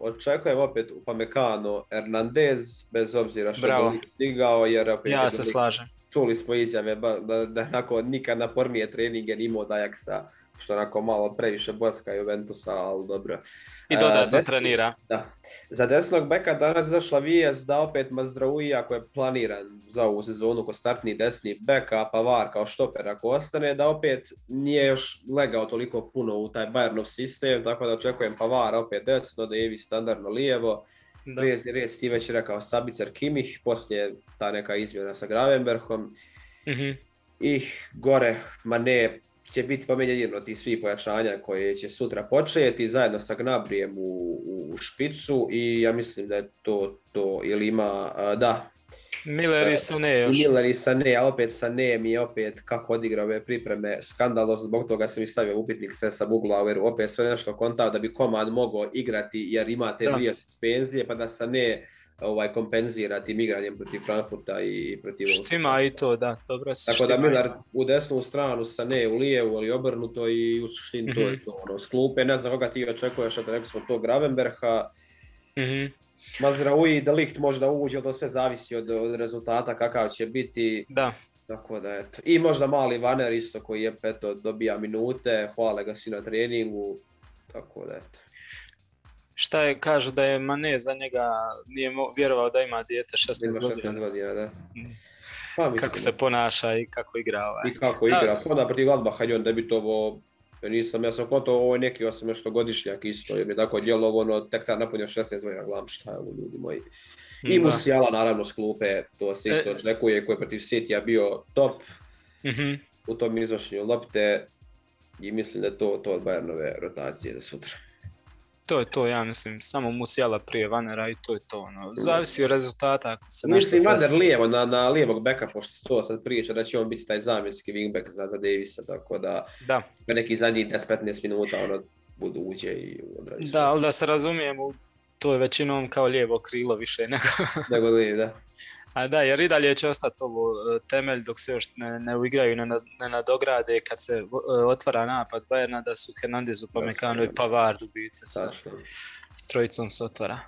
Speaker 2: očekujem opet Pamekano Hernandez, bez obzira što je stigao, jer opet
Speaker 1: ja se slažem.
Speaker 2: čuli smo izjave da, da, da nikad napornije treninge nimao od Ajaxa, što onako malo previše bocka Juventusa, ali dobro.
Speaker 1: I dodatno trenira.
Speaker 2: Da. Za desnog beka danas zašla vijest da opet Mazraoui, ako je planiran za ovu sezonu ko startni desni bek, a Pavar kao štoper ako ostane, da opet nije još legao toliko puno u taj Bayernov sistem, tako da očekujem Pavar opet desno, da je standardno lijevo. Da. Vezni red ti već rekao Sabicar Kimih, poslije ta neka izmjena sa Gravenberhom. Mm-hmm. I gore Mane će biti jedno od tih svih pojačanja koje će sutra početi zajedno sa Gnabrijem u, u špicu i ja mislim da je to to ili ima, da,
Speaker 1: Miller i Sané još.
Speaker 2: Miller i Sané, a opet Sané mi je opet kako odigrao ove pripreme skandalozno, zbog toga sam i stavio upitnik sve sa Buglaueru, opet sve nešto kontao da bi komad mogao igrati jer ima te dvije suspenzije, pa da Sané ovaj, kompenzira tim igranjem protiv Frankfurta i protiv
Speaker 1: Štima i to, da, dobro
Speaker 2: Tako da Miller u desnu stranu sa ne u lijevu, ali obrnuto i u suštini to je mhm. to. Ono, sklupe, ne znam koga ti očekuješ, da rekli smo to Gravenberha, mm-hmm. Mazraoui, da Licht možda uđe, to sve zavisi od, od rezultata kakav će biti.
Speaker 1: Da.
Speaker 2: Tako da eto. I možda mali Vaner isto koji je eto, dobija minute, hvale ga si na treningu. Tako da eto
Speaker 1: šta je, kažu da je Mane za njega, nije vjerovao da ima dijete 16
Speaker 2: godina. 16 godina, da.
Speaker 1: Mm. Pa, kako se ponaša i kako igra ovaj.
Speaker 2: I kako igra, pa da protiv Gladbaha je on debitovao nisam, ja sam konto ovo je neki godišnjak isto, jer mi tako djelovo, ono, tek tada napunio 16 godina, gledam šta je ljudi moji. I Musiala naravno s klupe, to se isto e... očekuje, koji je protiv City bio top mm-hmm. u tom iznošenju lopte i mislim da je to, to od Bayernove rotacije za sutra
Speaker 1: to je to, ja mislim, samo Musiala prije Vanera i to je to. Ono. Zavisi od rezultata. Ako se
Speaker 2: mislim, Vaner lijevo, na, na lijevog beka, pošto to sad priča da će on biti taj zamjenski wingback za, za Davisa, tako da,
Speaker 1: da.
Speaker 2: neki zadnjih 10-15 minuta ono, budu uđe i odrađu.
Speaker 1: Da, ali da se razumijemo, to je većinom kao lijevo krilo više nego...
Speaker 2: nego li, da. [laughs]
Speaker 1: A da, jer i dalje će ostati ovo e, temelj dok se još ne, ne uigraju, ne, ne nadograde kad se e, otvara napad Bajerna da su Hernandez, Upamecano i Pavard ubice sa strojicom se otvara.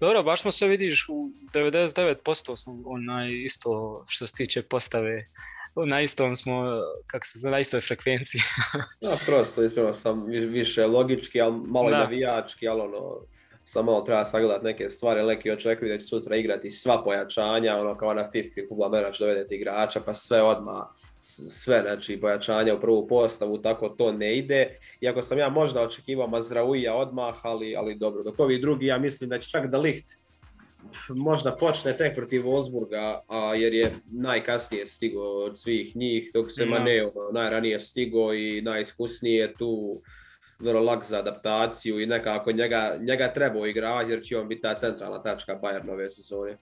Speaker 1: Dobro, baš smo se vidiš u 99% smo onaj isto što se tiče postave na istom smo, kako se zna, na istoj frekvenciji. [laughs]
Speaker 2: da, prosto, iskreno sam više logički, ali malo da. navijački, ali ono, samo malo treba sagledati neke stvari, neki očekuju da će sutra igrati sva pojačanja, ono kao na FIFA, Kugla Menač dovedete igrača, pa sve odmah, sve znači pojačanja u prvu postavu, tako to ne ide. Iako sam ja možda očekivao Mazrauija odmah, ali, ali dobro, dok ovi drugi ja mislim da će čak da Licht možda počne tek protiv Wolfsburga, a jer je najkasnije stigo od svih njih, dok se Maneo najranije stigo i najiskusnije tu vrlo lak za adaptaciju i nekako njega, njega treba igravati jer će on biti ta centralna tačka Bayernove sezone.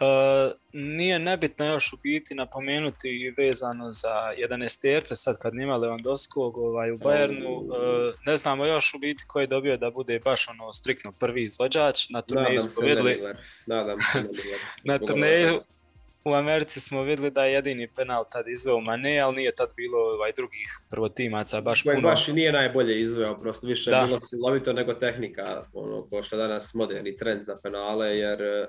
Speaker 1: Uh, nije nebitno još u biti napomenuti vezano za 11 terce, sad kad nima Lewandowskog ovaj, u Bayernu, uh, ne znamo još u biti ko je dobio da bude baš ono striktno prvi izvođač, na turneju smo vidjeli,
Speaker 2: Nadam se [laughs]
Speaker 1: na turneju u Americi smo vidjeli da je jedini penal tad izveo Mane, ali nije tad bilo ovaj drugih prvotimaca baš puno.
Speaker 2: Baš i nije najbolje izveo, prosto više je bilo silovito nego tehnika, ono, ko što danas moderni trend za penale, jer e,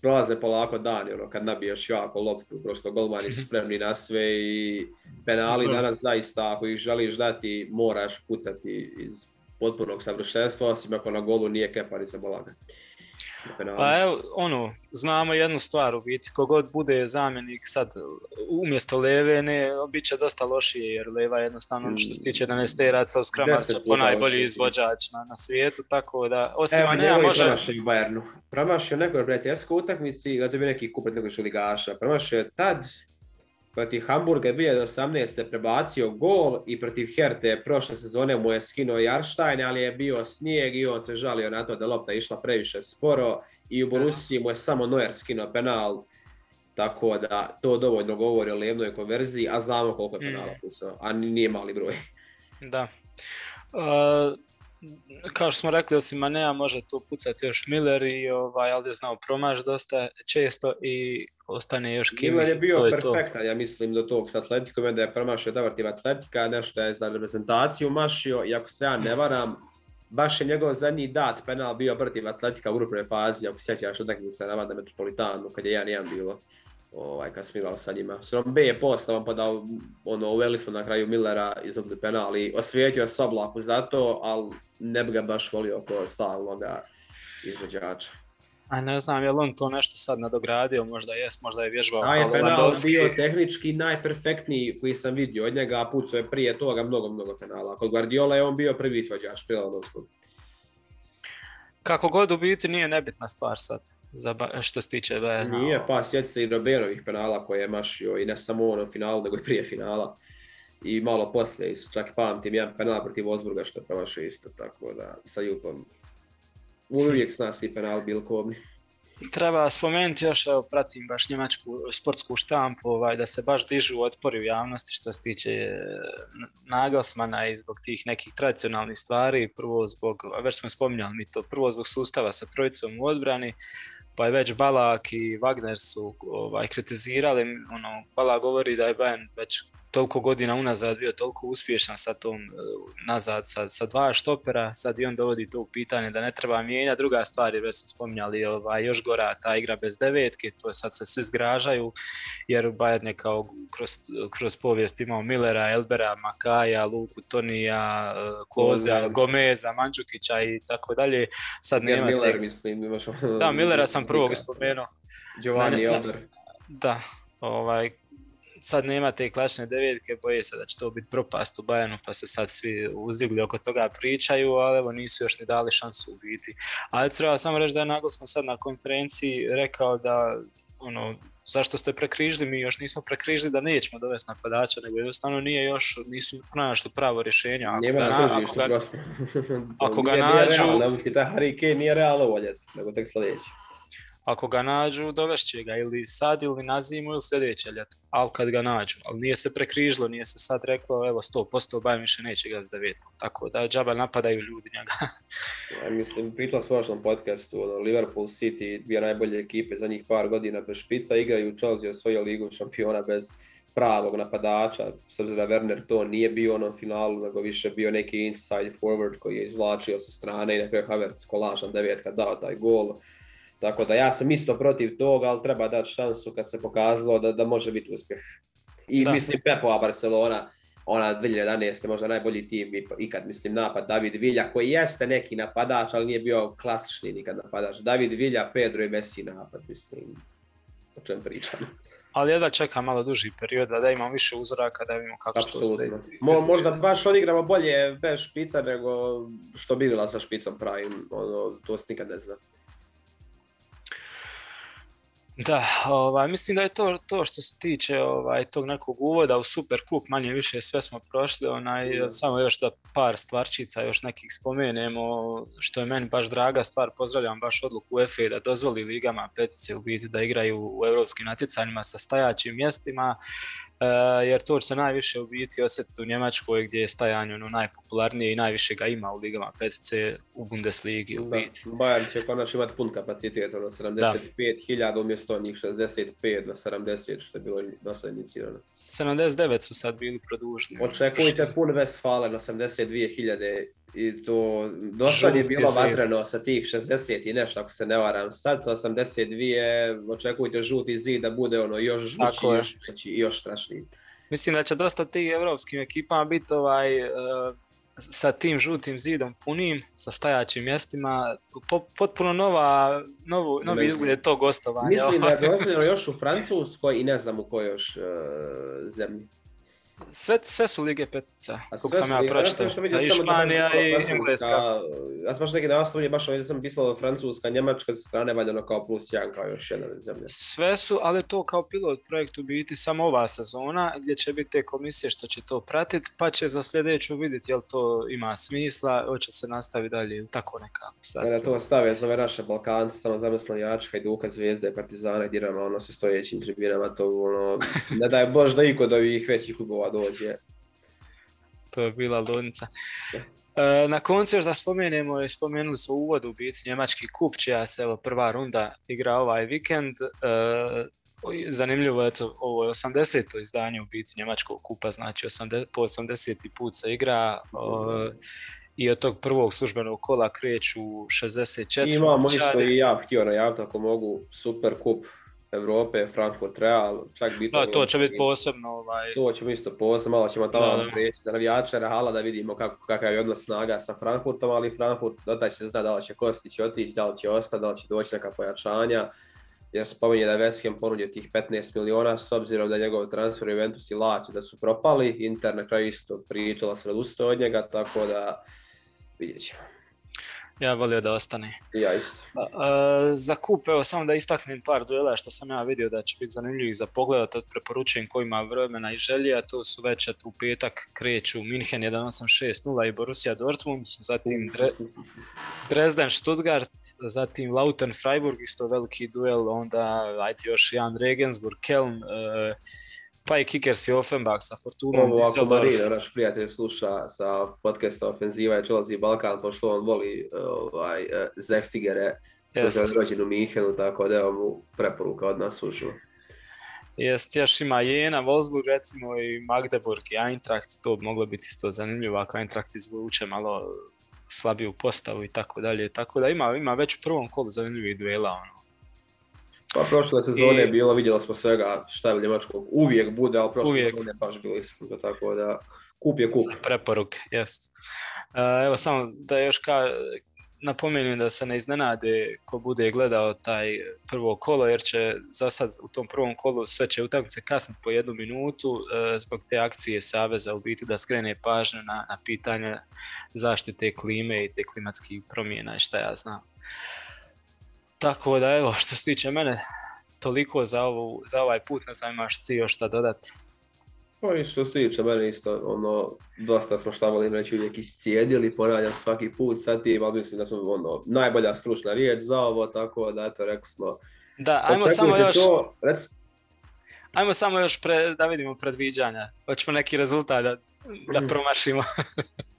Speaker 2: prolaze polako dani, ono, kad nabiješ jako loptu, prosto golmani su [laughs] spremni na sve i penali danas zaista, ako ih želiš dati, moraš pucati iz potpunog savršenstva, osim ako na golu nije kepar i se bolaga.
Speaker 1: Pa evo, ono, znamo jednu stvar u biti, kogod bude zamjenik sad umjesto Leve, ne, bit će dosta lošije, jer Leva je jednostavno što se tiče 11 teraca u Skramača po najbolji izvođač na, na svijetu, tako da, osim evo,
Speaker 2: Manea može... Promašio Bayernu, promašio neko prijateljskoj utakmici, da bi neki kupit nekog ligaša, promašio tad, protiv Hamburga 2018. prebacio gol i protiv Herte prošle sezone mu je skinuo Jarštajn, ali je bio snijeg i on se žalio na to da lopta išla previše sporo i u Borussiji mu je samo Neuer skinuo penal, tako da to dovoljno govori o lijevnoj konverziji, a znamo koliko je penala mm. pucao, a nije mali broj.
Speaker 1: Da. Uh, kao što smo rekli, osim Manea može tu pucati još Miller i ovaj, ali je znao promaš dosta često i ostane još Kim.
Speaker 2: Miller je bio perfektan, ja mislim, do tog s Atletikom, da je promašio dobar Atletika, nešto je za reprezentaciju mašio i ako se ja ne varam, baš je njegov zadnji dat penal bio protiv Atletika u grupnoj fazi, ako sjećaš utakmice na Vanda Metropolitanu, kad je 1-1 bilo. ovaj, kad smo igrali sa njima. S B je postavan pa da ono, uveli smo na kraju Millera izgubili penal i osvijetio je Soblaku za to, ali ne bi ga baš volio oko stalnoga izvođača.
Speaker 1: A ne znam, je li on to nešto sad nadogradio, možda jest, možda je vježbao
Speaker 2: kao je penal bio tehnički najperfektniji koji sam vidio od njega, a pucao je prije toga mnogo, mnogo penala. Kod Guardiola je on bio prvi izvođač prije
Speaker 1: Kako god u biti nije nebitna stvar sad, za, što se tiče Bayerna.
Speaker 2: Nije, pa sjeti se i Roberovih penala koje je mašio i ne samo ono finalu, nego i prije finala. I malo poslije, čak i pamtim jedan penal protiv Osburga što je promašio isto, tako da sa Jupom uvijek s nas i penal bil kobni.
Speaker 1: Treba spomenuti još, evo, pratim baš njemačku sportsku štampu, ovaj, da se baš dižu otpori u javnosti što se tiče e, naglasmana i zbog tih nekih tradicionalnih stvari. Prvo zbog, već smo spominjali mi to, prvo zbog sustava sa trojicom u odbrani, pa je već Balak i Wagner su ovaj, kritizirali, ono, Balak govori da je Bayern već toliko godina unazad bio toliko uspješan sa tom e, nazad sa, sa dva štopera, sad i on dovodi to u pitanje da ne treba mijenjati. Druga stvar je, već smo spominjali, ovaj, još gora ta igra bez devetke, to sad se svi zgražaju, jer Bayern je kao kroz, kroz povijest imao Millera, Elbera, Makaja, Luku, Tonija, e, Kloza, Gomeza, Mandžukića i tako dalje. Sad nema
Speaker 2: Miller, mislim, imaš...
Speaker 1: Da, Millera sam [laughs] prvog spomenuo.
Speaker 2: Giovanni Elber.
Speaker 1: Da, ovaj, sad nema te klasične devjetke, boje se da će to biti propast u Bajanu, pa se sad svi uzdigli oko toga pričaju, ali evo nisu još ni dali šansu u biti. Ali treba samo reći da je smo sad na konferenciji rekao da ono, zašto ste prekrižili, mi još nismo prekrižili da nećemo dovesti napadača, nego jednostavno nije još, nisu pronašli pravo rješenje.
Speaker 2: Ako ga, ako ga, ako ga nađu... Nije Harry Kane nije realno voljeti, nego tek sljedeći
Speaker 1: ako ga nađu, dovešće ga ili sad ili na zimu ili sljedeće ljeto, ali kad ga nađu. Ali nije se prekrižilo, nije se sad reklo, evo 100% Bayern više neće ga s devetkom. Tako da džaba napadaju ljudi njega. [laughs]
Speaker 2: ja, mislim, pitao s vašom podcastu, ono, Liverpool City, dvije najbolje ekipe za njih par godina bez špica, igraju Chelsea osvojio ligu šampiona bez pravog napadača, s obzirom da Werner to nije bio onom finalu, nego više bio neki inside forward koji je izvlačio sa strane i na kraju Havertz kolažan devetka dao taj gol tako da ja sam isto protiv toga, ali treba dati šansu kad se pokazalo da, da može biti uspjeh. I da. mislim Pepova Barcelona, ona 2011. možda najbolji tim ikad, mislim, napad David Vilja, koji jeste neki napadač, ali nije bio klasični nikad napadač. David Vilja, Pedro i Messi napad, mislim, o čem pričam.
Speaker 1: Ali jedva čeka malo duži period da imamo više uzoraka da vidimo kako što
Speaker 2: se Mo, možda baš odigramo bolje bez špica nego što bi bila sa špicom pravim, ono, to se nikad ne zna.
Speaker 1: Da, ovaj, mislim da je to, to što se tiče ovaj, tog nekog uvoda u Super Kup, manje više sve smo prošli, onaj, samo još da par stvarčica još nekih spomenemo, što je meni baš draga stvar, pozdravljam baš odluku UEFA da dozvoli ligama petice u biti da igraju u europskim natjecanjima sa stajaćim mjestima, jer to se najviše u biti osjetiti u Njemačkoj gdje je stajanje ono najpopularnije i najviše ga ima u ligama 5C u Bundesligi u biti.
Speaker 2: Bayern će konačno imati pun kapacitet, ono 75.000 umjesto njih 65 na 70 što je bilo dosta inicirano.
Speaker 1: 79 su sad bili produženi.
Speaker 2: Očekujte pun Westfalen 82.000 i to dosta je bilo vatreno sa tih 60 i nešto ako se ne varam. Sad sa 82 očekujte žuti zid da bude ono još žući, još veći i još strašniji.
Speaker 1: Mislim da će dosta tih evropskim ekipama biti ovaj, uh, sa tim žutim zidom punim, sa stajaćim mjestima, potpuno nova, novu, novi izgled tog gostovanja.
Speaker 2: Mislim da je ovaj. još u Francuskoj i ne znam u kojoj još uh, zemlji.
Speaker 1: Sve, sve su lige petica, kako sam ja pročitao. Ja I Španija i Engleska.
Speaker 2: Ja sam baš neki nastavljen, baš ovdje sam pisalo Francuska, Njemačka strane valjano kao plus jedan, kao još jedna zemlja.
Speaker 1: Sve su, ali to kao pilot projekt u biti samo ova sezona, gdje će biti te komisije što će to pratiti, pa će za sljedeću vidjeti jel to ima smisla, hoće se nastaviti dalje ili tako neka.
Speaker 2: Sad, ne, to stave za ove naše Balkance, samo zamislili Jačka, Hajduka, Zvijezde, Partizana, Dinama, ono se stojećim tribinama, to ono, ne daj Bož da iko do ovih većih klubova dođe.
Speaker 1: To je bila ludnica. E, na koncu još da spomenemo, spomenuli smo u uvodu biti njemački kup, čija se evo, prva runda igra ovaj vikend. E, zanimljivo je to, ovo je 80. izdanje u biti njemačkog kupa, znači 80, po 80. put se igra i od tog prvog službenog kola kreću 64.
Speaker 2: Imamo isto i ja htio najaviti ako mogu super kup Europe, Frankfurt Real, čak
Speaker 1: bitno. Da, to će biti posebno. Ovaj...
Speaker 2: To ćemo isto posebno, malo ćemo tamo prijeći za navijače Rehala da vidimo kako, kakav je odnos snaga sa Frankfurtom, ali Frankfurt dotaj će se zna da li će Kostić otići, da li će ostati, da li će doći neka pojačanja. Jer spominje da je West Ham ponudio tih 15 miliona s obzirom da njegov transfer Juventus i Laci da su propali. Inter na kraju isto pričala se od njega, tako da vidjet ćemo.
Speaker 1: Ja volio da ostane.
Speaker 2: Ja isto.
Speaker 1: za kup, evo samo da istaknem par duela što sam ja vidio da će biti zanimljivih za pogled, to preporučujem ko ima vremena i želje, a to su već u petak kreću Minhen 1.8.6.0 i Borussia Dortmund, zatim Dresden Stuttgart, zatim Lautern Freiburg, isto veliki duel, onda ajde još Jan Regensburg, Kelm, pa i Kickers i Offenbach sa Fortunom.
Speaker 2: Ovo ako Marino, naš prijatelj, sluša sa podcasta Ofenziva je Čelazi Balkan, pošto on voli ovaj, e, Zefstigere, što je rođen u Minhenu, tako da je mu preporuka od nas ušlo.
Speaker 1: Jest, još ima Jena, Wolfsburg recimo i Magdeburg i Eintracht, to bi moglo biti isto zanimljivo ako Eintracht izvuče malo slabiju postavu i tako dalje. Tako da ima, ima već u prvom kolu zanimljivih duela. Ono.
Speaker 2: Pa prošle sezone je bilo, vidjeli smo svega šta je Njemačkog, uvijek bude, ali prošle uvijek. sezone baš bilo ispuno, tako da kup je kup. Za
Speaker 1: preporuk, jest. Uh, evo samo da još ka, napomenem da se ne iznenade ko bude gledao taj prvo kolo, jer će za sad u tom prvom kolu sve će utakmice kasniti po jednu minutu uh, zbog te akcije Saveza u biti da skrene pažnju na, na pitanje zaštite klime i te klimatskih promjena i šta ja znam. Tako da evo, što se tiče mene, toliko za, ovu, za ovaj put, ne znam imaš ti još šta dodati.
Speaker 2: Pa i što se tiče mene isto, ono, dosta smo šta volim reći uvijek iscijedili, ponavljam svaki put sa tim, ali mislim da smo ono, najbolja stručna riječ za ovo, tako da eto, rekli smo.
Speaker 1: Da, ajmo samo još, to, ajmo samo još pre, da vidimo predviđanja, hoćemo neki rezultat da, da mhm. promašimo. [laughs]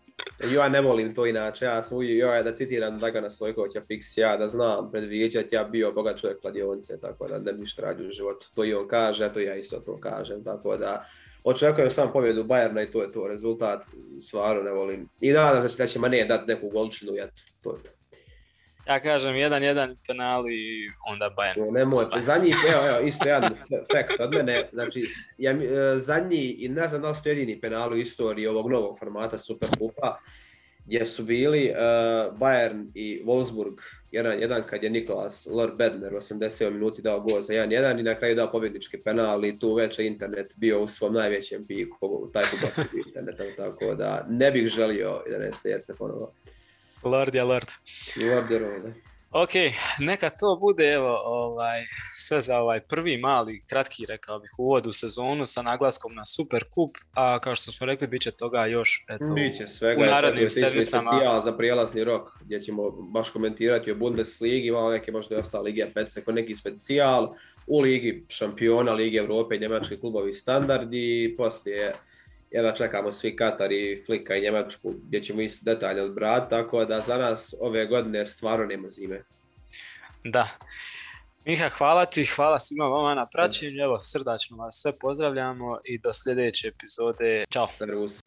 Speaker 2: ja ne volim to inače, ja uvijek, ja da citiram Dragana Stojkovića Fix, ja da znam predviđati, ja bio bogat čovjek kladionice, tako da ne bi ništa u životu. To i on kaže, a to ja isto to kažem, tako da očekujem sam pobjedu Bayerna i to je to rezultat, stvarno ne volim. I nadam se da će Mane dati neku golčinu, eto, to je to.
Speaker 1: Ja kažem jedan jedan penal i onda Bayern.
Speaker 2: Nemojte, zadnji, evo, evo, isto jedan fakt od mene, znači, ja, e, zadnji i ne znam da li su jedini penal u istoriji ovog novog formata Superkupa, gdje su bili uh, Bayern i Wolfsburg jedan jedan kad je Niklas Lord Bedner u 80. minuti dao gol za 1-1 i na kraju dao pobjednički penal i tu već je internet bio u svom najvećem piku, taj kubak interneta, tako da ne bih želio 11. jerce ponovo.
Speaker 1: Lord je Lord.
Speaker 2: Lord je Lord.
Speaker 1: Ok, neka to bude evo, ovaj, sve za ovaj prvi mali, kratki, rekao bih, uvod u sezonu sa naglaskom na Super Kup, a kao što smo rekli, bit će toga još eto,
Speaker 2: Biće svega, u narednim sedmicama. za prijelazni rok, gdje ćemo baš komentirati o Bundesligi, malo neke možda i ostale lige Pece, neki specijal, u Ligi šampiona, Ligi Europe, njemački klubovi standardi, poslije jedva čekamo svi Katar i Flika i Njemačku gdje ćemo isto detalje odbrati, tako da za nas ove godine stvarno nema zime.
Speaker 1: Da. Miha, hvala ti, hvala svima vama na praćenju, evo srdačno vas sve pozdravljamo i do sljedeće epizode. Ćao.
Speaker 2: Servus.